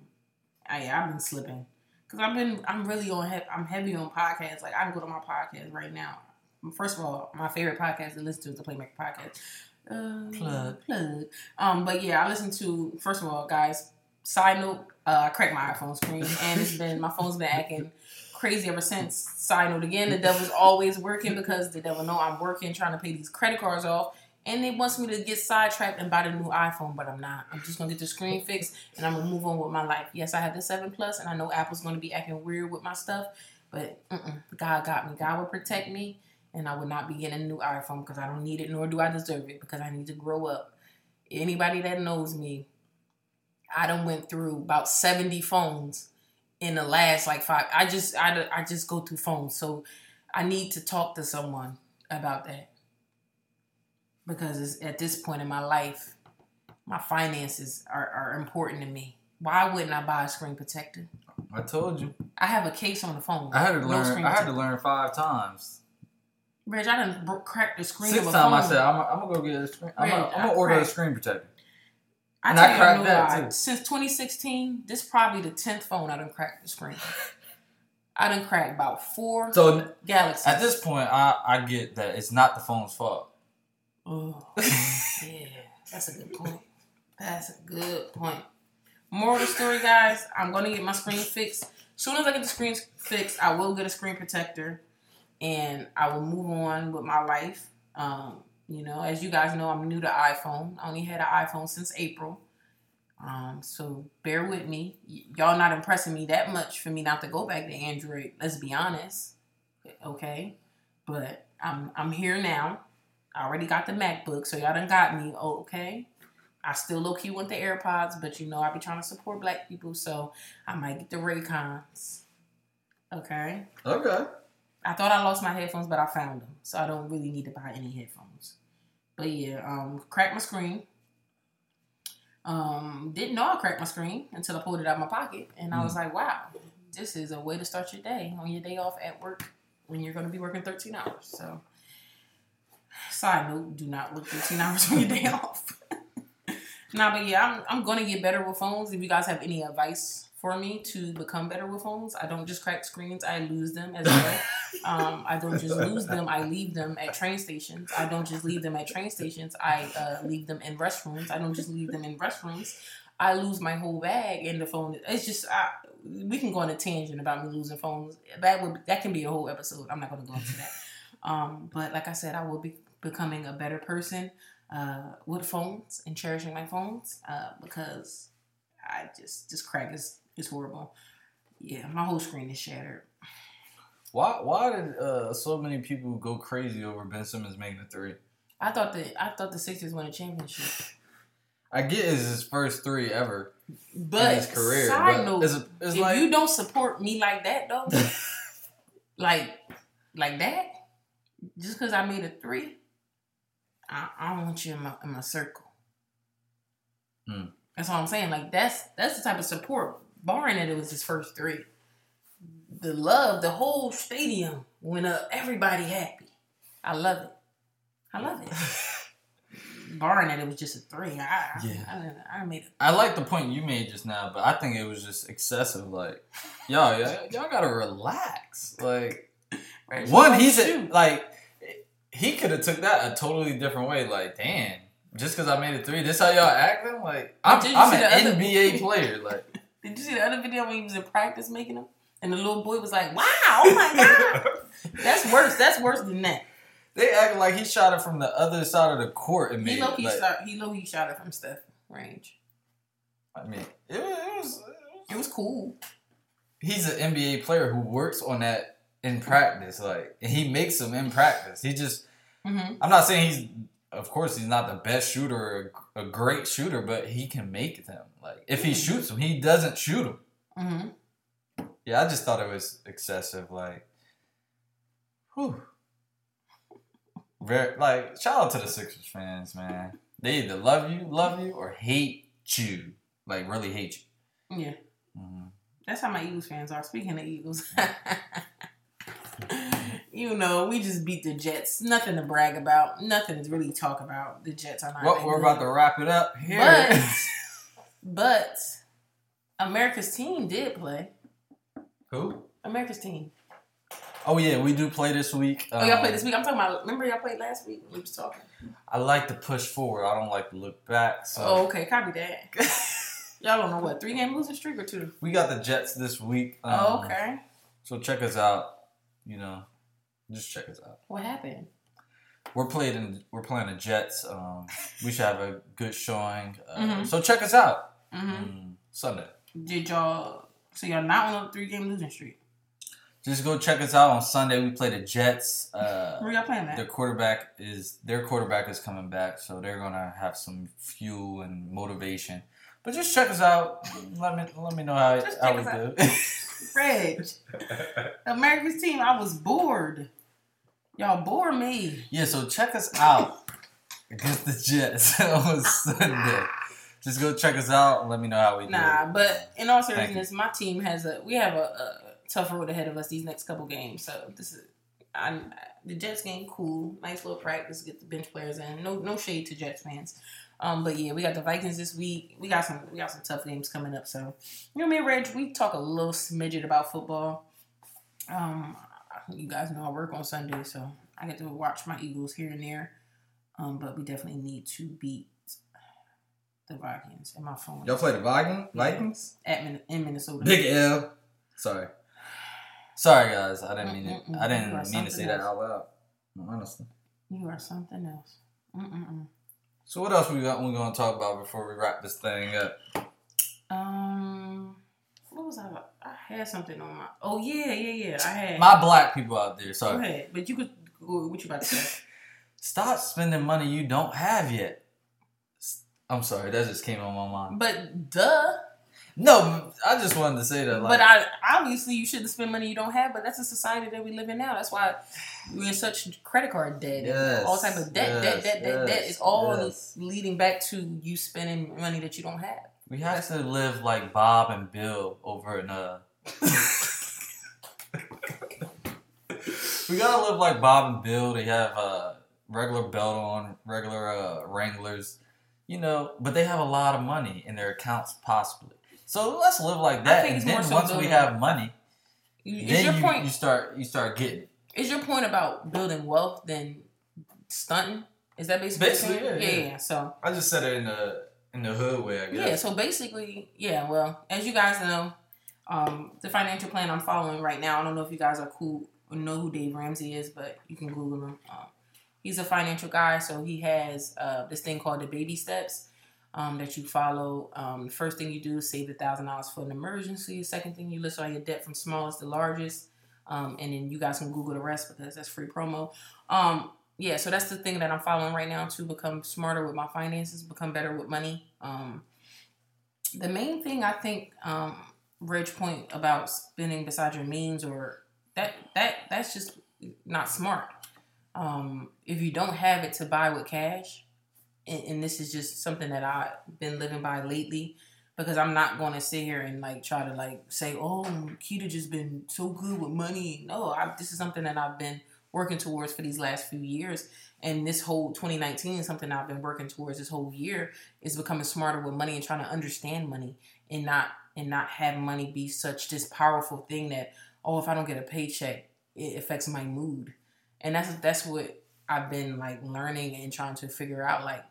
I I've been slipping because I've been I'm really on he- I'm heavy on podcasts. Like I can go to my podcast right now. First of all, my favorite podcast to listen to is the Playmaker podcast. Uh, Plug. Plug. Um, but yeah, I listen to first of all, guys. Side note, uh, I cracked my iPhone screen, and it's been my phone's been acting crazy ever since. Side note again, the devil's always working because the devil know I'm working trying to pay these credit cards off, and they wants me to get sidetracked and buy the new iPhone, but I'm not. I'm just gonna get the screen fixed, and I'm gonna move on with my life. Yes, I have the seven plus, and I know Apple's gonna be acting weird with my stuff, but God got me. God will protect me and I would not be getting a new iPhone because I don't need it, nor do I deserve it because I need to grow up. Anybody that knows me, I done went through about seventy phones in the last like five. I just I, I just go through phones, so I need to talk to someone about that because it's, at this point in my life, my finances are, are important to me. Why wouldn't I buy a screen protector? I told you. I have a case on the phone. I had to No learn. I had to learn five times. Reg, I done bro- cracked the screen Sixth of a time phone. I said I'm, I'm gonna go get a screen. I'm, gonna, I'm gonna order a screen protector. I And I cracked that, too. Since 2016, this probably the 10th phone I done cracked the screen. I done cracked about four So Galaxies. at this point, I I get that it's not the phone's fault. Oh, yeah, that's a good point. That's a good point. Moral of the story, guys, I'm gonna get my screen fixed. soon as I get the screen fixed, I will get a screen protector, and I will move on with my life. Um, you know, as you guys know, I'm new to iPhone. I only had an iPhone since April. Um, so bear with me. Y- y'all not impressing me that much for me not to go back to Android. Let's be honest. Okay, but I'm I'm here now. I already got the MacBook, so y'all done got me. Oh, okay. I still low key want the AirPods, but you know I be trying to support black people, so I might get the Raycons. Okay. Okay. I thought I lost my headphones, but I found them, so I don't really need to buy any headphones. But yeah, um, cracked my screen. Um, didn't know I cracked my screen until I pulled it out of my pocket, and I was like, "Wow, this is a way to start your day on your day off at work when you're going to be working 13 hours." So, side note: do not work 13 hours on your day off. nah, but yeah, I'm I'm going to get better with phones. If you guys have any advice for me to become better with phones, I don't just crack screens; I lose them as well. Um, I don't just lose them; I leave them at train stations. I don't just leave them at train stations; I uh, leave them in restrooms. I don't just leave them in restrooms. I lose my whole bag and the phone. It's just I, we can go on a tangent about me losing phones. That would that can be a whole episode. I'm not going to go into that. Um, but like I said, I will be becoming a better person uh, with phones and cherishing my phones uh, because I just just crack is is horrible. Yeah, my whole screen is shattered. Why why did uh, so many people go crazy over Ben Simmons making a three? I thought that I thought the Sixers won a championship. I get it's his first three ever But in his career. side note, it's, it's if like you don't support me like that though, like like that, just because I made a three, I, I don't want you in my in my circle. Hmm. That's all I'm saying. Like that's that's the type of support. Barring that it was his first three, the love, the whole stadium went up. Everybody happy. I love it. I love it. Barring that it was just a three, I, Yeah. I, I made a I like the point you made just now, but I think it was just excessive. Like, yo, y'all, y'all gotta relax. Like, one, he's a, like, he could have took that a totally different way. Like, damn, just because I made a three, this how y'all acting? Like, I'm, I'm an NBA player. Like, Did you see the other video when he was in practice making them? And the little boy was like, "Wow, oh my god, that's worse. That's worse than that." they act like he shot it from the other side of the court and He know he Like, shot. He know he shot it from Steph range. I mean, it was, it was, It was cool. he's an NBA player who works on that in practice. Like, and he makes them in practice. He just hmm I'm not saying he's, of course, he's not the best shooter or a great shooter, but he can make them. Like if he shoots them, he doesn't shoot them. hmm Yeah, I just thought it was excessive. Like, whew. Very like shout out to the Sixers fans, man. They either love you, love you, or hate you. Like really hate you. Yeah, Mhm. that's how my Eagles fans are. Speaking of Eagles, you know, we just beat the Jets. Nothing to brag about. Nothing to really talk about. The Jets are not. Well, we're about to wrap it up here. But but America's team did play. Who? America's team. Oh yeah, we do play this week. Oh, y'all Um, played this week. I'm talking about. Remember y'all played last week? We was talking. I like to push forward. I don't like to look back. So Oh, okay. Copy that. Y'all don't know what three game losing streak or two. we got the Jets this week. Um, oh, okay. So check us out. You know, just check us out. What happened? We're playing. We're playing the Jets. Um, we should have a good showing. Uh, Mhm. So check us out hmm mm, Sunday. Did y'all? So y'all not on a three game losing streak? Just go check us out on Sunday. We play the Jets. Uh, Where y'all playing their quarterback is their quarterback is coming back, so they're gonna have some fuel and motivation. But just check us out. Let me let me know how, Just how we do. Reg, America's team. I was bored. Y'all bore me. yeah, so check us out against the Jets on Sunday. Just go check us out and let me know how we do. Nah, but in all seriousness, my team has a we have a, a tough road ahead of us these next couple games. So this is I, the Jets game cool, nice little practice, get the bench players in. No no shade to Jets fans. Um, but yeah, we got the Vikings this week. We got some we got some tough games coming up. So you know me and Reg, we talk a little smidget about football. Um, you guys know I work on Sunday, so I get to watch my Eagles here and there. Um, but we definitely need to beat the Vikings. And my phone Y'all play the Vikings? Vikings? at Min- in Minnesota. Big L. Sorry. Sorry guys, I didn't mean it. I didn't mean to say that out loud. Honestly. You are something else. Mm-mm-mm. So what else we got? We gonna talk about before we wrap this thing up? Um, what was I? I had something on my. Oh yeah, yeah, yeah. I had. My black people out there, Go sorry. ahead, but you could. What you about to say? Stop spending money you don't have yet. I'm sorry, that just came on my mind. But duh. No, I just wanted to say that. Like, but I obviously you shouldn't spend money you don't have. But that's the society that we live in now. That's why we're in such credit card debt. Yes, all type of debt, yes, debt, debt, debt, debt. yes, It's all yes. leading back to you spending money that you don't have. We have to live like Bob and Bill over in uh. we gotta live like Bob and Bill. They have uh regular belt on, regular uh Wranglers, you know, but they have a lot of money in their accounts possibly. So let's live like that, and then so once we have money, Is then your you, point? you start you start getting. is your point about building wealth than stunting? Is that basically Basically, what yeah, yeah. yeah, So I just said it in the in the hood way, I guess. yeah, so basically, yeah. Well, as you guys know, um, the financial plan I'm following right now. I don't know if you guys are cool or know who Dave Ramsey is, but you can Google him. Um, he's a financial guy, so he has uh, this thing called the baby steps. Um, that you follow. Um, first thing you do is save a thousand dollars for an emergency. Second thing you list all your debt from smallest to largest, um, and then you guys can Google the rest because that's free promo. Yeah, so that's the thing that I'm following right now to become smarter with my finances, become better with money. Um, the main thing I think, um, Reg point about spending beside your means or that that that's just not smart. Um, if you don't have it to buy with cash, and, and this is just something that I've been living by lately, because I'm not going to sit here and like try to like say, oh, Keita just been so good with money. No, I, this is something that I've been working towards for these last few years. And this whole 2019 is something I've been working towards this whole year is becoming smarter with money and trying to understand money and not and not have money be such this powerful thing that oh if I don't get a paycheck it affects my mood. And that's that's what I've been like learning and trying to figure out like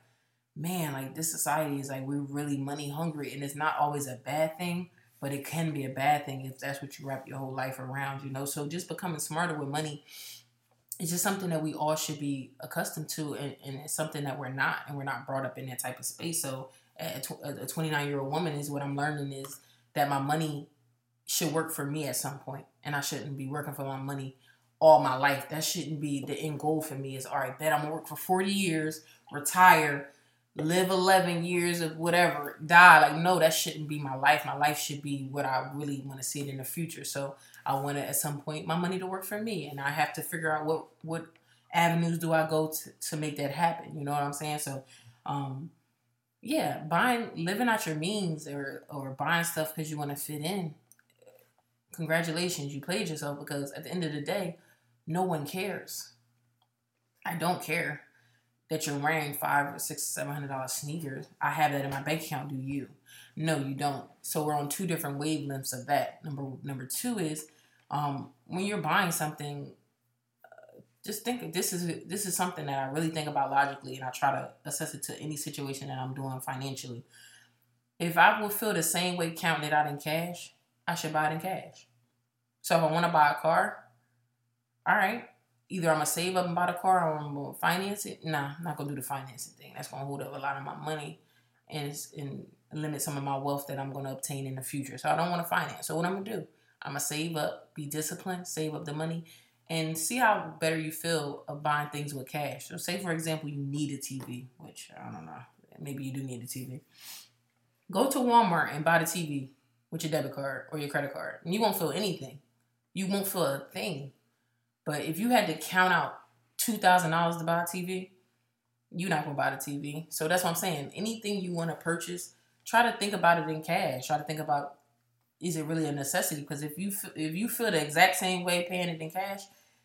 man like this society is like we're really money hungry and it's not always a bad thing but it can be a bad thing if that's what you wrap your whole life around you know so just becoming smarter with money it's just something that we all should be accustomed to and, and it's something that we're not and we're not brought up in that type of space. So a, tw- a 29 year old woman is what i'm learning is that my money should work for me at some point and i shouldn't be working for my money all my life. That shouldn't be the end goal for me. Is all right bet i'm gonna work for 40 years retire live 11 years of whatever die. Like no that shouldn't be my life. My life should be what i really want to see it in the future. So I want it at some point my money to work for me, and I have to figure out what what avenues do I go to to make that happen. You know what I'm saying? So, um, yeah, buying living out your means or or buying stuff because you want to fit in. Congratulations, you played yourself because at the end of the day, no one cares. I don't care that you're wearing five or six, seven hundred dollars sneakers. I have that in my bank account. Do you? No, you don't. So we're on two different wavelengths of that. Number number two is Um, when you're buying something, just think this is this is something that I really think about logically, and I try to assess it to any situation that I'm doing financially. If I would feel the same way counting it out in cash, I should buy it in cash. So if I want to buy a car, all right, either I'm gonna save up and buy the car or I'm gonna finance it. Nah, I'm not gonna do the financing thing. That's gonna hold up a lot of my money and and limit some of my wealth that I'm gonna obtain in the future. So I don't want to finance. So what I'm gonna do? I'm gonna save up, be disciplined, save up the money, and see how better you feel of buying things with cash. So say for example you need a TV, which I don't know, maybe you do need a TV. Go to Walmart and buy the TV with your debit card or your credit card, and you won't feel anything. You won't feel a thing but if you had to count out two thousand dollars to buy a TV, you're not gonna buy the TV. So that's what I'm saying. Anything you want to purchase, try to think about it in cash. Try to think about is it really a necessity? Because if you if you feel the exact same way paying it in cash,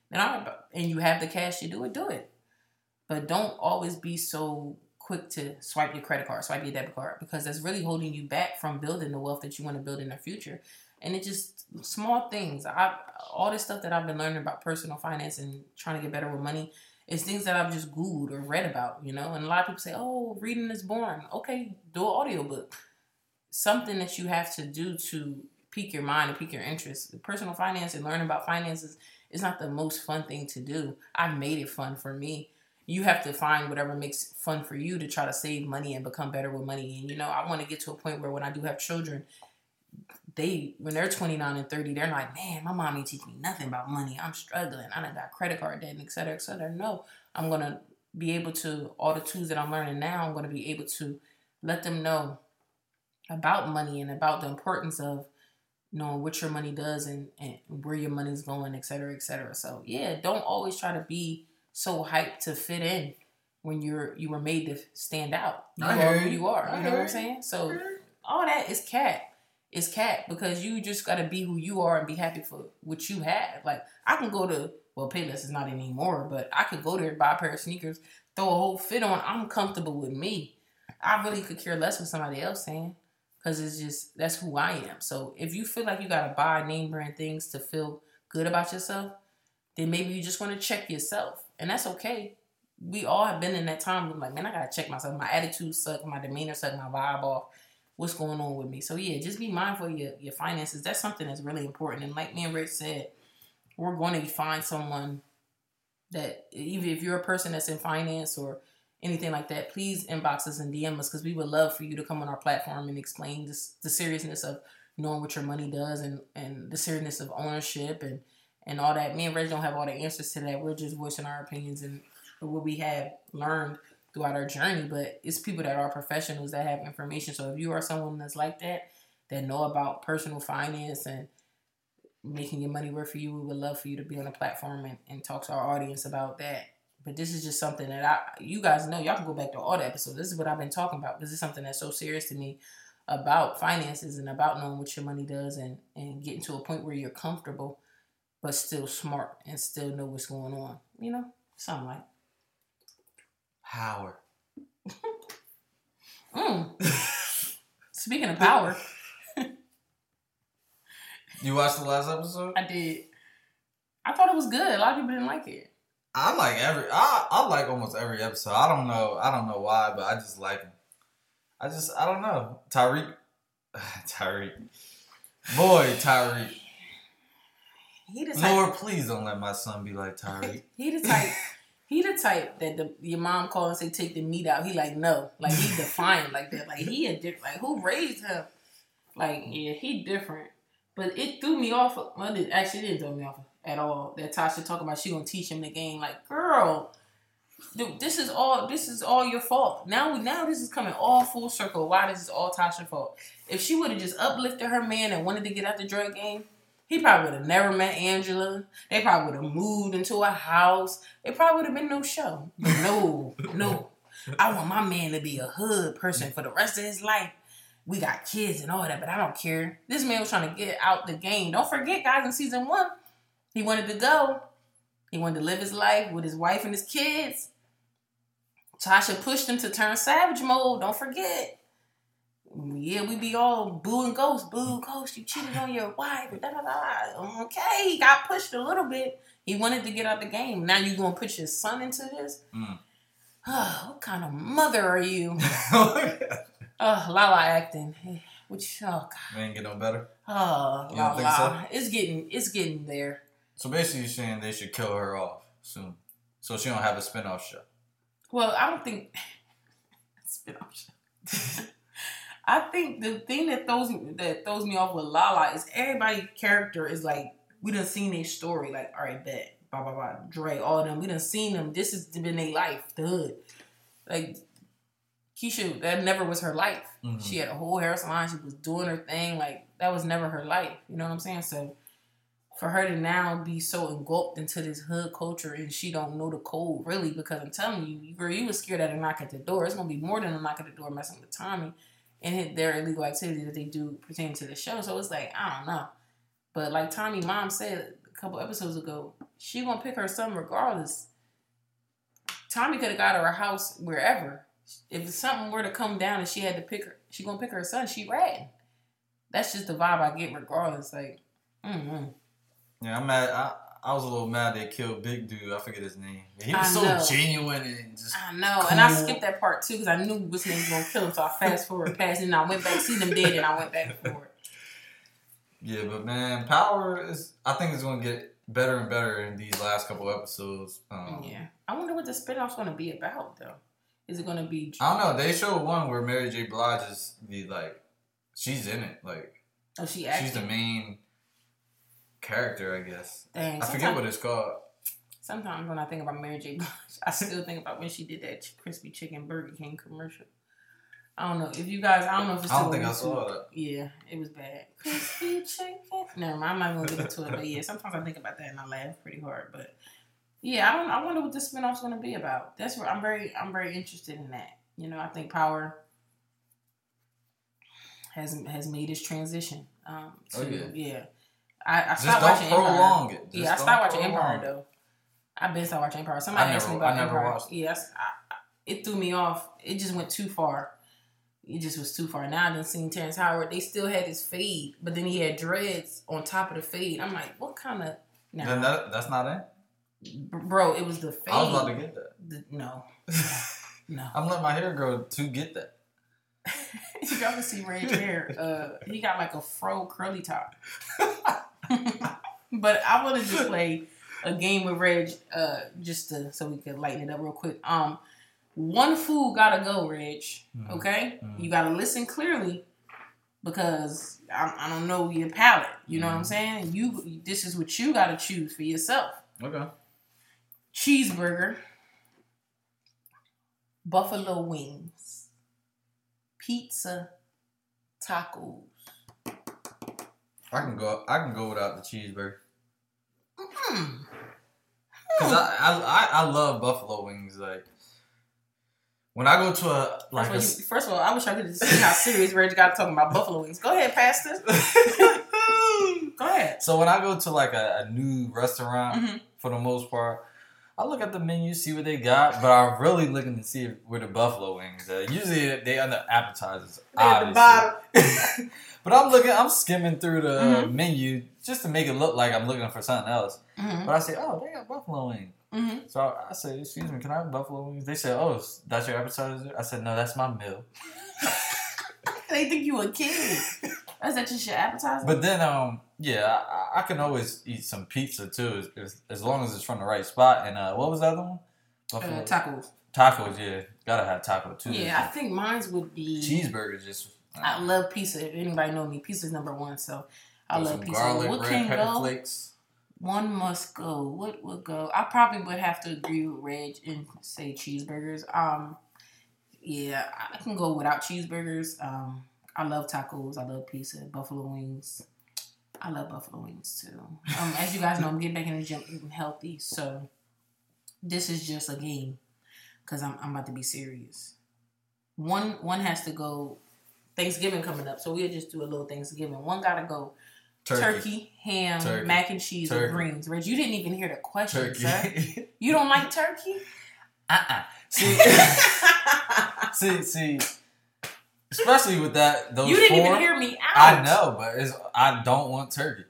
then and you have the cash to do it, do it. But don't always be so quick to swipe your credit card, swipe your debit card, because that's really holding you back from building the wealth that you want to build in the future and it just small things. I all this stuff that I've been learning about personal finance and trying to get better with money is things that I've just googled or read about, you know. And a lot of people say, "Oh, reading is boring." Okay, do an audiobook. Something that you have to do to pique your mind and pique your interest. Personal finance and learning about finances is not the most fun thing to do. I made it fun for me. You have to find whatever makes fun for you to try to save money and become better with money. And you know, I want to get to a point where when I do have children, they when they're 29 and 30 they're like man my mom ain't teach me nothing about money i'm struggling i done got credit card debt and et cetera et cetera no i'm gonna be able to all the tools that i'm learning now i'm gonna be able to let them know about money and about the importance of knowing what your money does and, and where your money's going et cetera et cetera so yeah don't always try to be so hyped to fit in when you're you were made to stand out you I are who you. are I you know hear what i'm saying so all that is cat is cat because you just gotta be who you are and be happy for what you have. Like I can go to well, Payless is not anymore, but I could go there buy a pair of sneakers, throw a whole fit on. I'm comfortable with me. I really could care less what somebody else saying because it's just that's who I am. So if you feel like you gotta buy name brand things to feel good about yourself, then maybe you just want to check yourself, and that's okay. We all have been in that time. Where like, man, I gotta check myself. My attitude suck, my demeanor suck, my vibe off what's going on with me. So yeah, just be mindful of your, your finances. That's something that's really important. And like me and Rich said, we're going to find someone that even if you're a person that's in finance or anything like that, please inbox us and DM us because we would love for you to come on our platform and explain this, the seriousness of knowing what your money does and, and the seriousness of ownership and, and all that. Me and Reg don't have all the answers to that. We're just voicing our opinions and what we have learned throughout our journey, but it's people that are professionals that have information. So if you are someone that's like that, that know about personal finance and making your money work for you, we would love for you to be on the platform and, and talk to our audience about that. But this is just something that I, you guys know, y'all can go back to all the episodes. This is what I've been talking about. This is something that's so serious to me about finances and about knowing what your money does and, and getting to a point where you're comfortable, but still smart and still know what's going on. You know, something like. Power. Mm. Speaking of power, You watched the last episode? I did. I thought it was good. A lot of people didn't like it. I like every. I I like almost every episode. I don't know. I don't know why, but I just like him. I just I don't know. Tariq, Tariq, boy Tariq. He the type. Lord, please don't let my son be like Tariq. He the type. He the type that the, your mom call and say take the meat out. He like no, like he defiant like that. Like he a different. Like who raised him? Like yeah, he different. But it threw me off. Well, it actually didn't throw me off at all. That Tasha talking about she gonna teach him the game. Like girl, dude, this is all. This is all your fault. Now, now this is coming all full circle. Why this is all Tasha's fault? If she would have just uplifted her man and wanted to get out the drug game, he probably would have never met Angela. They probably would have moved into a house. It probably would have been no show. But no, no. I want my man to be a hood person for the rest of his life. We got kids and all that, but I don't care. This man was trying to get out the game. Don't forget, guys, in season one, he wanted to go. He wanted to live his life with his wife and his kids. Tasha pushed him to turn savage mode. Don't forget. Yeah, we be all booing ghost, boo ghost. You cheated on your wife. Da, da, da. Okay, he got pushed a little bit. He wanted to get out the game. Now you gonna put your son into this? Mm. what kind of mother are you? Oh, Lala acting. Which oh god. Ain't get no better. Oh, You Lala. It's getting it's getting there. So basically, you're saying they should kill her off soon, so she don't have a spinoff show. Well, I don't think spin-off show. I think the thing that throws me that throws me off with Lala is everybody character is like we done seen their story. Like, all right, bet, blah blah blah, Dre, all of them. We done seen them. This has been their life, the hood. Like Keisha, that never was her life. Mhm. She had a whole hair salon. She was doing her thing. Like that was never her life. You know what I'm saying? So for her to now be so engulfed into this hood culture and she don't know the code really because I'm telling you, girl, you was scared at a knock at the door. It's gonna be more than a knock at the door messing with Tommy and their illegal activity that they do pertaining to the show. So it's like I don't know, but like Tommy mom said a couple episodes ago, she gonna pick her son regardless. Tommy could have got her a house wherever. If something were to come down and she had to pick her, she gonna pick her son. She ran. That's just the vibe I get regardless. Like, mm-hmm. Yeah, I'm mad. I, I was a little mad they killed Big Dude. I forget his name. He was so genuine and just. I know, and I skipped that part too because I knew this nigga was gonna kill him. So I fast forward past it, and I went back, see them dead, and I went back forward. Yeah, but man, Power is. I think it's gonna get better and better in these last couple episodes. Um, Yeah, I wonder what the spinoff's gonna be about though. Is it gonna be? I don't know. They showed one where Mary J. Blige is the like, she's in it. Like Oh, she she's the main character, I guess. Dang, I forget what it's called. Sometimes when I think about Mary J. Blige, I still think about when she did that crispy chicken Burger King commercial. I don't know if you guys. I don't know if it's. I don't still think I saw that. Yeah, it was bad. Crispy chicken. Never mind. I'm not gonna get into it. But yeah, sometimes I think about that and I laugh pretty hard. But yeah, I don't. I wonder what this spinoff's gonna be about. That's where I'm very. I'm very interested in that. You know, I think Power has has made his transition. Um, to, Oh, yeah. yeah. I, I Just stopped don't watching Empire. prolong it. Just yeah, I stopped watching Empire it. though. I've been stopped watching Empire. Somebody I asked me about never Empire. Yes, I, it threw me off. It just went too far. It just was too far. Now I didn't see Terrence Howard. They still had his fade, but then he had dreads on top of the fade. I'm like, what kind of? Then No, that, that's not it. bro, it was the fade. I was about to get that. The- no, no. I'm letting my hair grow to get that. you got to see Ray's hair. Uh, he got like a fro curly top. but I want to just play a game with Reg, uh, just to so we could lighten it up real quick. Um, one food gotta go, Reg. Mhm. Okay, Mhm. you gotta listen clearly because I, I don't know your palate. You know what I'm Mhm. saying? You this is what you gotta choose for yourself. Okay. Cheeseburger, buffalo wings, pizza, tacos. I can go. I can go without the cheeseburger. Mm. Cause I, I I love buffalo wings. Like when I go to a like First, of a, all, you- first of all, I wish I could see how serious Reg got talking about buffalo wings. Go ahead, Pastor. Go ahead. so when I go to like a, a new restaurant, Mhm. for the most part, I look at the menu, see what they got, but I'm really looking to see where the buffalo wings. Are. Usually they under appetizers, They at the obviously. but I'm looking, I'm skimming through the Mhm. menu just to make it look like I'm looking for something else. Mm-hmm. But I say, oh, they got buffalo wings. Mm-hmm. So I, I said, excuse me, can I have buffalo wings? They said, oh, that's your appetizer? I said, no, that's my meal. They think you a kid. Is that just your appetizer? But then, um, yeah, I, I can always eat some pizza too, as, as, long as it's from the right spot. And uh, what was the other one? Buffalo uh, tacos. tacos. Yeah, gotta have taco too. Yeah, I think mine's would be cheeseburgers just. I love pizza. If anybody know me, pizza's number one. So I love pizza. garlic, what can go? flakes. One must go. What would go? I probably would have to agree with Reg and say cheeseburgers. Um, yeah, I can go without cheeseburgers. Um, I love tacos. I love pizza, buffalo wings. I love buffalo wings too. Um, as you guys know, I'm getting back in the gym, eating healthy. So this is just a game because I'm I'm about to be serious. One one has to go. Thanksgiving coming up, so we'll just do a little Thanksgiving. One gotta go Turkey. turkey, ham, Turkey. mac and cheese, or Turkey. greens. Reg, you didn't even hear the question, sir. You don't like turkey? uh-uh. See, see, see. especially with that those you didn't four. even hear me out. I know, but it's, I don't want turkey.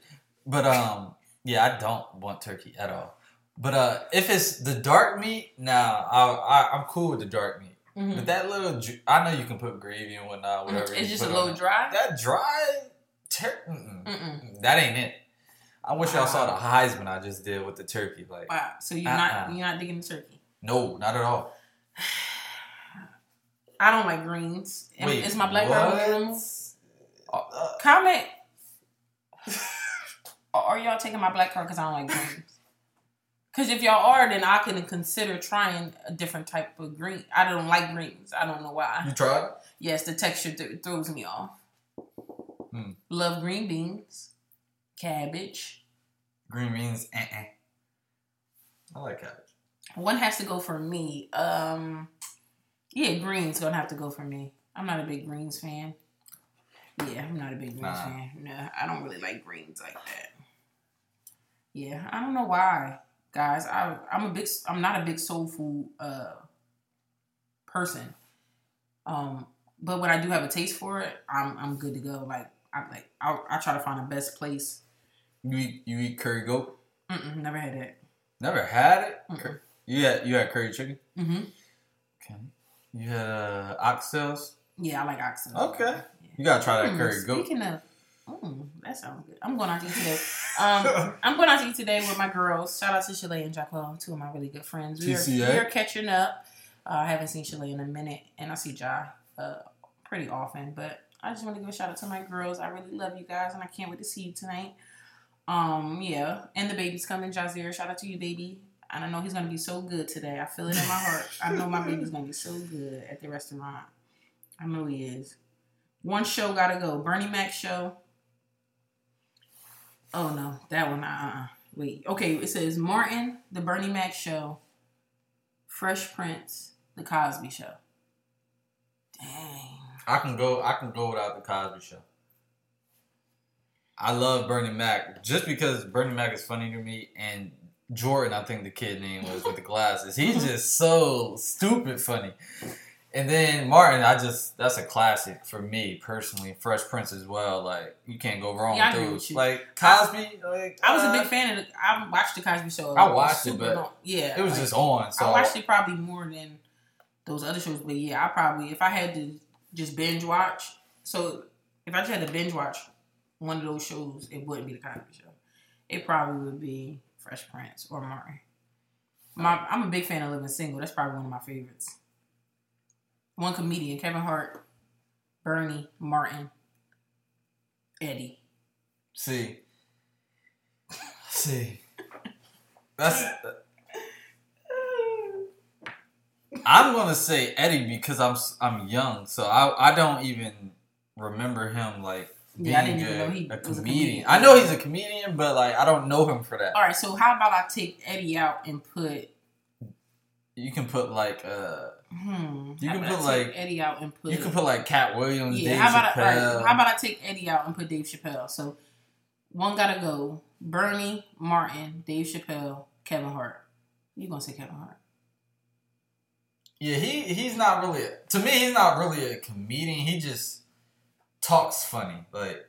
But um, yeah, I don't want turkey at all. But uh, if it's the dark meat, nah, I, I I'm cool with the dark meat. Mhm. But that little, I know you can put gravy and whatnot, whatever. It's just a little dry. That dry, ter- mm-mm. Mm-mm. that ain't it. I wish y'all saw the Heisman I just did with the turkey. Like, Wow. So you're Uh-uh. not you're not digging the turkey. no, not at all. I don't like greens. Wait, is my black girl what? Uh, Comment. Are y'all taking my black card because I don't like greens? Because if y'all are, then I can consider trying a different type of green. I don't like greens. I don't know why. you tried? Yes, the texture th- throws me off. Hmm. Love green beans, cabbage. Green beans, uh-uh. I like cabbage. One has to go for me. Um, yeah, greens gonna have to go for me. I'm not a big greens fan. Yeah, I'm not a big greens Nah. fan. No, I don't really like greens like that. Yeah, I don't know why, guys. I I'm a big. I'm not a big soul food uh person. Um, but when I do have a taste for it, I'm I'm good to go. Like I like I I try to find the best place. You eat you eat curry goat? Mm-mm, never had it. Never had it. Mm-mm. You had you had curry chicken. Mm-hmm. Okay. You had uh, oxtails. Yeah, I like oxtails. Okay. Yeah. You gotta try that Mm, curry goat. Speaking of, mm, that sounds good. I'm going out to eat today. Um, I'm going out to eat today with my girls. Shout out to Shalay and Jacqueline, two of my really good friends. We are, we are catching up. Uh, I haven't seen Shalay in a minute, and I see Ja uh, pretty often. But I just want to give a shout out to my girls. I really love you guys, and I can't wait to see you tonight. Um, yeah, and the baby's coming, Jazir. Shout out to you, baby. And I know he's gonna be so good today. I feel it in my heart. I know my baby's gonna be so good at the restaurant. I know he is. One show gotta go. Bernie Mac show. Oh no, that one. Uh, uh wait. Okay, it says Martin, the Bernie Mac show, Fresh Prince, the Cosby show. Dang. I can go. I can go without the Cosby Show. I love Bernie Mac just because Bernie Mac is funny to me, and Jordan, I think the kid name was with the glasses. He's just so stupid funny. And then Martin, I just that's a classic for me personally. Fresh Prince as well. Like you can't go wrong Yeah, with those. Like Cosby, like I was a uh, big fan of. The, I watched the Cosby show. I watched it, but yeah, It was like, just on. So I watched it probably more than those other shows, but yeah, I probably if I had to just binge watch. So if I just had to binge watch one of those shows, it wouldn't be the Cosby Show. It probably would be Fresh Prince or Martin. My, I'm a big fan of Living Single. That's probably one of my favorites. One comedian, Kevin Hart, Bernie, Martin, Eddie. See. See. That's. I'm gonna say Eddie because I'm I'm young, so I I don't even remember him like being Yeah, a, he a comedian. comedian. I know he's a comedian, but like I don't know him for that. All right, so how about I take Eddie out and put You can put like uh hmm? You how can about I put, take like- Eddie out and put you can put like Katt Williams, yeah. Dave how about I, all right, how about I take Eddie out and put Dave Chappelle? So one gotta go: Bernie, Martin, Dave Chappelle, Kevin Hart. You gonna say Kevin Hart? Yeah, he he's not really to me. He's not really a comedian. He just talks funny, like.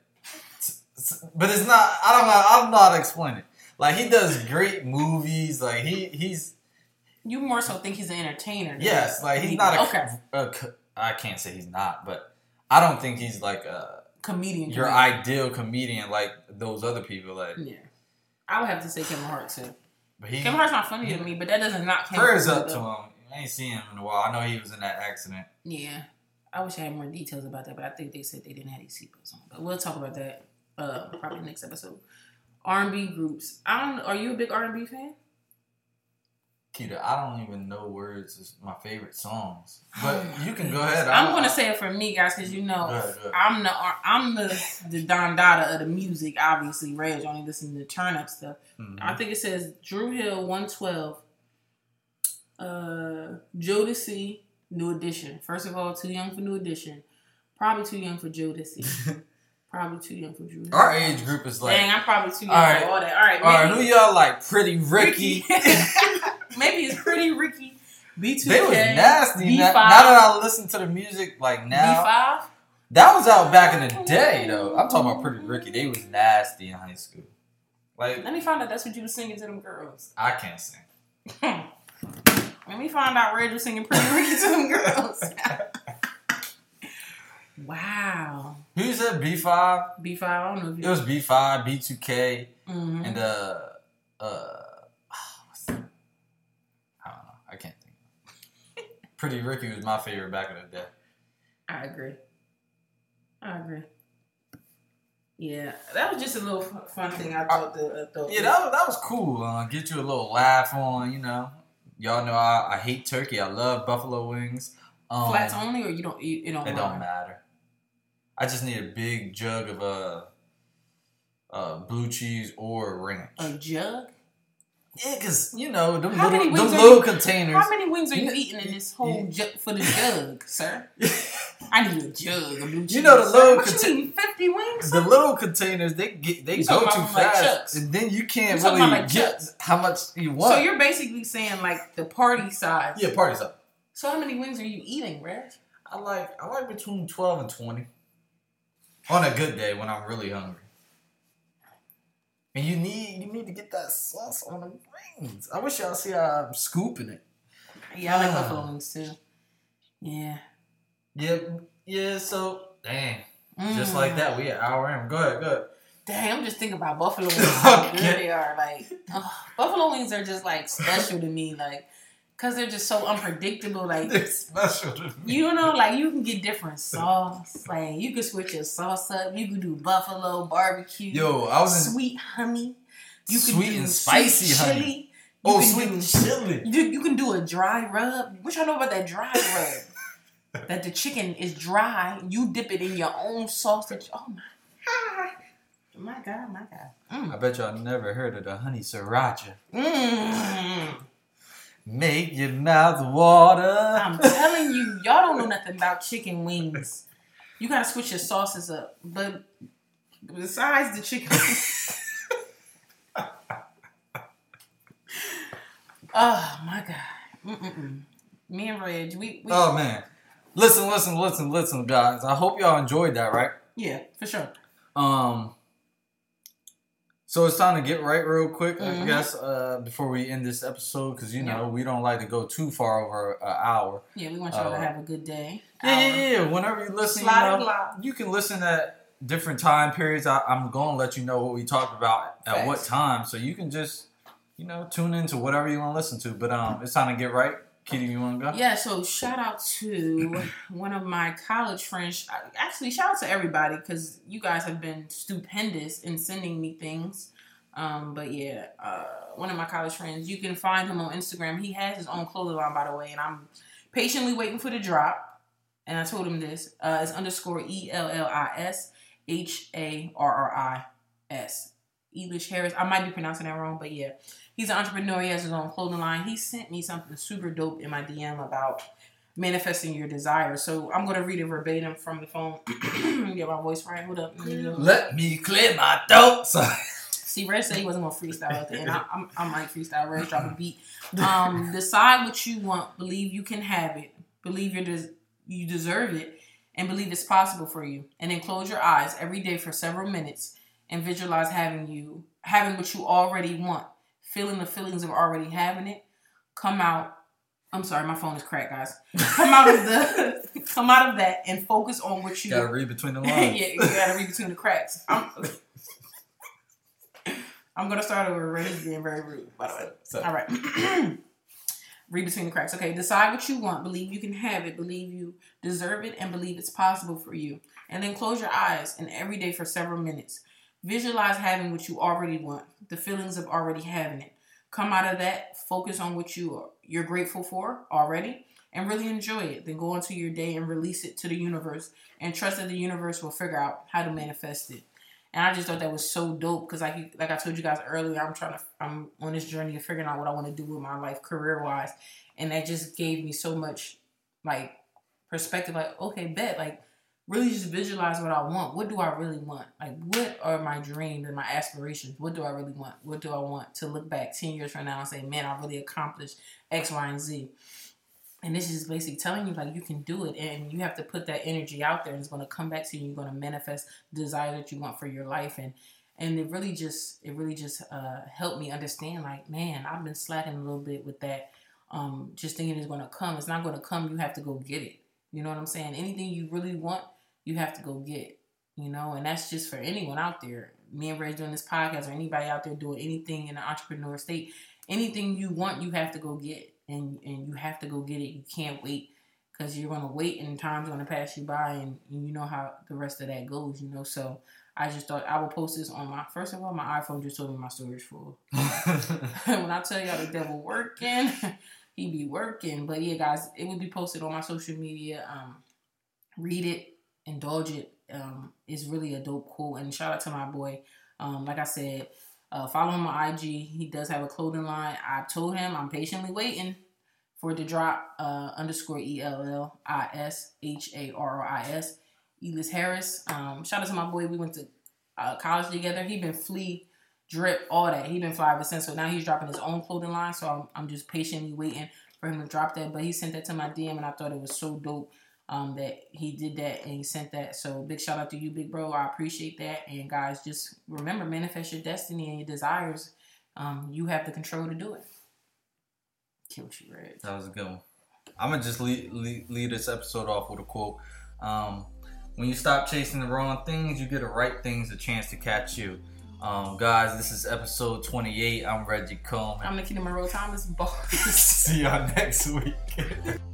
s- s- But it's not. I don't know. I'm not know how to explain it. Like he does great movies. Like he he's You more so think he's an entertainer? yes. Like he's he- not a. okay a co- I can't say he's not, but I don't think he's like a comedian. your comedian. ideal comedian like those other people. Like, Yeah, I would have to say Kevin Hart too. but he Kevin Hart's not funny to me, but that doesn't knock him. prayers up to him. I ain't seen him in a while. I know he was in that accident. Yeah, I wish I had more details about that, but I think they said they didn't have these seatbelts on. But we'll talk about that uh, probably next episode. R and B groups. I don't. Are you a big R and B fan? Keita, I don't even know words is my favorite songs. But you can go ahead. I'm I'll- gonna say it for me, guys, because you know Go ahead, go ahead. I'm the I'm the the Don Dada of the music. Obviously, Reg only listen to turn up stuff. Mhm. I think it says Dru Hill 112, uh, Jodeci New Edition. First of all, too young for New Edition. Probably too young for Jodeci. probably too young for Dru. Hill. Our age group is like, Dang, I'm probably too young All right. for all that. All right, all right, who y'all like? Pretty Ricky. maybe it's Pretty Ricky. B2K. they was nasty. B5. Now, now that I listen to the music, like now, B5. That was out back in the day, though. I'm talking about Pretty Ricky. They was nasty in high school. Like, Let me find out that's what you was singing to them girls. I can't sing. Let me find out Reg was singing Pretty Ricky to them girls. wow. Who said B5? B5, I don't know if It you. was B5, B2K, Mhm. and uh, uh, what's that? I don't know. I can't think. Pretty Ricky was my favorite back in the day. I agree. I agree. Yeah, that was just a little fun thing I thought. The, uh, Yeah, that was, that was cool. Uh, get you a little laugh on, you know. Y'all know I, I hate turkey. I love buffalo wings. Um, flats only, or you don't eat it don't. It don't matter? matter. I just need a big jug of uh, uh, blue cheese or ranch. A jug. Yeah, cause you know them How little many them wings are little you- containers. How many wings are you eating in this whole jug for the jug, sir? I need a jug blue cheese. You know the little What conti- you eating? Fifty wings? the little containers they get they You go too from, like, fast, and then you can't You really like, get Chuck's? how much you want. So you're basically saying like the party size. yeah, party size. So how many wings are you eating, Reg? I like I like between twelve and twenty. On a good day when I'm really hungry. And you need you need to get that sauce on the wings. I wish y'all see how I'm scooping it. Yeah, I like Ah. buffalo wings too. Yeah. Yeah, yeah. So dang, just Mm. like that, we an hour in. Go ahead, go ahead. Dang, I'm just thinking about buffalo wings. How good they are. Like buffalo wings are just like special to me. Like, cause they're just so unpredictable. Like They're special you know, like you can get different sauce. Like you can switch your sauce up. You can do buffalo barbecue. Yo, I was in sweet honey. You can Sweet do and spicy sweet honey. chili. You oh sweet do- chili. You, you can do a dry rub. What y'all know about that dry rub? that the chicken is dry. You dip it in your own sausage. Oh my god, my god, my god. I bet y'all never heard of the honey sriracha. Mm. Make your mouth water. I'm telling you, y'all don't know nothing about chicken wings. You gotta switch your sauces up. But besides the chicken, oh my god. Mm-mm-mm. Me and Reg, we, we Oh man. Listen, listen, listen, listen, guys. I hope y'all enjoyed that, right? yeah, for sure. Um so it's time to get right real quick, I Mhm. guess, uh, before we end this episode, because you know Yeah. we don't like to go too far over an hour. Yeah, we want y'all to Uh, have a good day. Yeah, yeah, Hour. yeah. Whenever you listen, you, know, you can listen at different time periods. I, I'm going to let you know what we talked about at what time, so you can just, you know, tune into whatever you want to listen to. But um, it's time to get right. Kitty, you want to go? Yeah, so shout out to one of my college friends. Actually, shout out to everybody because you guys have been stupendous in sending me things. Um, but yeah, uh, one of my college friends, you can find him on Instagram. He has his own clothing line, by the way, and I'm patiently waiting for the drop. And I told him this. Uh, it's underscore E L L I S H A R R I S. Elish Harris. I might be pronouncing that wrong, but yeah. He's an entrepreneur. He has his own clothing line. He sent me something super dope in my DM about manifesting your desires. So I'm gonna read it verbatim from the phone. Get my voice right. Hold up. Let me go. Let me clear my throat. See, Red said he wasn't gonna freestyle at the end. I, I'm, I'm like freestyle. Red drop a beat. Um, decide what you want. Believe you can have it. Believe you des- you deserve it, and believe it's possible for you. And then close your eyes every day for several minutes and visualize having you having what you already want. Feeling the feelings of already having it. Come out. I'm sorry, my phone is cracked, guys. Come out of the come out of that and focus on what you Gotta read between the lines. yeah, you gotta read between the cracks. I'm, I'm gonna start over. Ray's being very rude, by the way. So- All right. read between the cracks. Okay, decide what you want. Believe you can have it. Believe you deserve it, and believe it's possible for you. And then close your eyes and every day for several minutes. Visualize having what you already want. The feelings of already having it. Come out of that. Focus on what you are, you're grateful for already, and really enjoy it. Then go into your day and release it to the universe, and trust that the universe will figure out how to manifest it. And I just thought that was so dope because, like, like I told you guys earlier, I'm trying to, I'm on this journey of figuring out what I want to do with my life, career wise, and that just gave me so much, like, perspective. Like, okay, bet, like, really just visualize what I want. What do I really want? Like, what are my dreams and my aspirations? What do I really want? What do I want to look back ten years from now and say, man, I really accomplished X, Y, and Z. And this is basically telling you like you can do it and you have to put that energy out there and it's gonna come back to you. You're gonna manifest the desire that you want for your life and and it really just it really just uh, helped me understand like man I've been slacking a little bit with that um, just thinking it's gonna come it's not gonna come you have to go get it you know what I'm saying anything you really want you have to go get you know and that's just for anyone out there me and Ray doing this podcast or anybody out there doing anything in the entrepreneur state anything you want you have to go get and and you have to go get it you can't wait because you're gonna wait and time's gonna pass you by and, and you know how the rest of that goes you know so I just thought I would post this on my first of all, my iPhone just told me my storage full. when I tell y'all the devil working, he be working. But yeah, guys, it will be posted on my social media. Um, read it, indulge it. Um, it's really a dope quote. And shout out to my boy. Um, like I said, uh, follow him on IG. He does have a clothing line. I told him I'm patiently waiting for it to drop. Uh, underscore E L L I S H A R R I S. Ellis Harris. Um, shout out to my boy. We went to uh, college together. He been flea, drip, all that. He been fly ever since. So now he's dropping his own clothing line. So I'm, I'm just patiently waiting for him to drop that. But he sent that to my DM, and I thought it was so dope um, that he did that and he sent that. So big shout out to you, big bro. I appreciate that. And guys, just remember, manifest your destiny and your desires. Um, you have the control to do it. Killed you, Red. That was a good one. I'm gonna just lead, lead, lead this episode off with a quote. Um, when you stop chasing the wrong things, you get the right things a chance to catch you. Um, guys, this is episode 28. I'm Reggie Coleman. I'm Nikita Monroe Thomas. Bars. See y'all next week.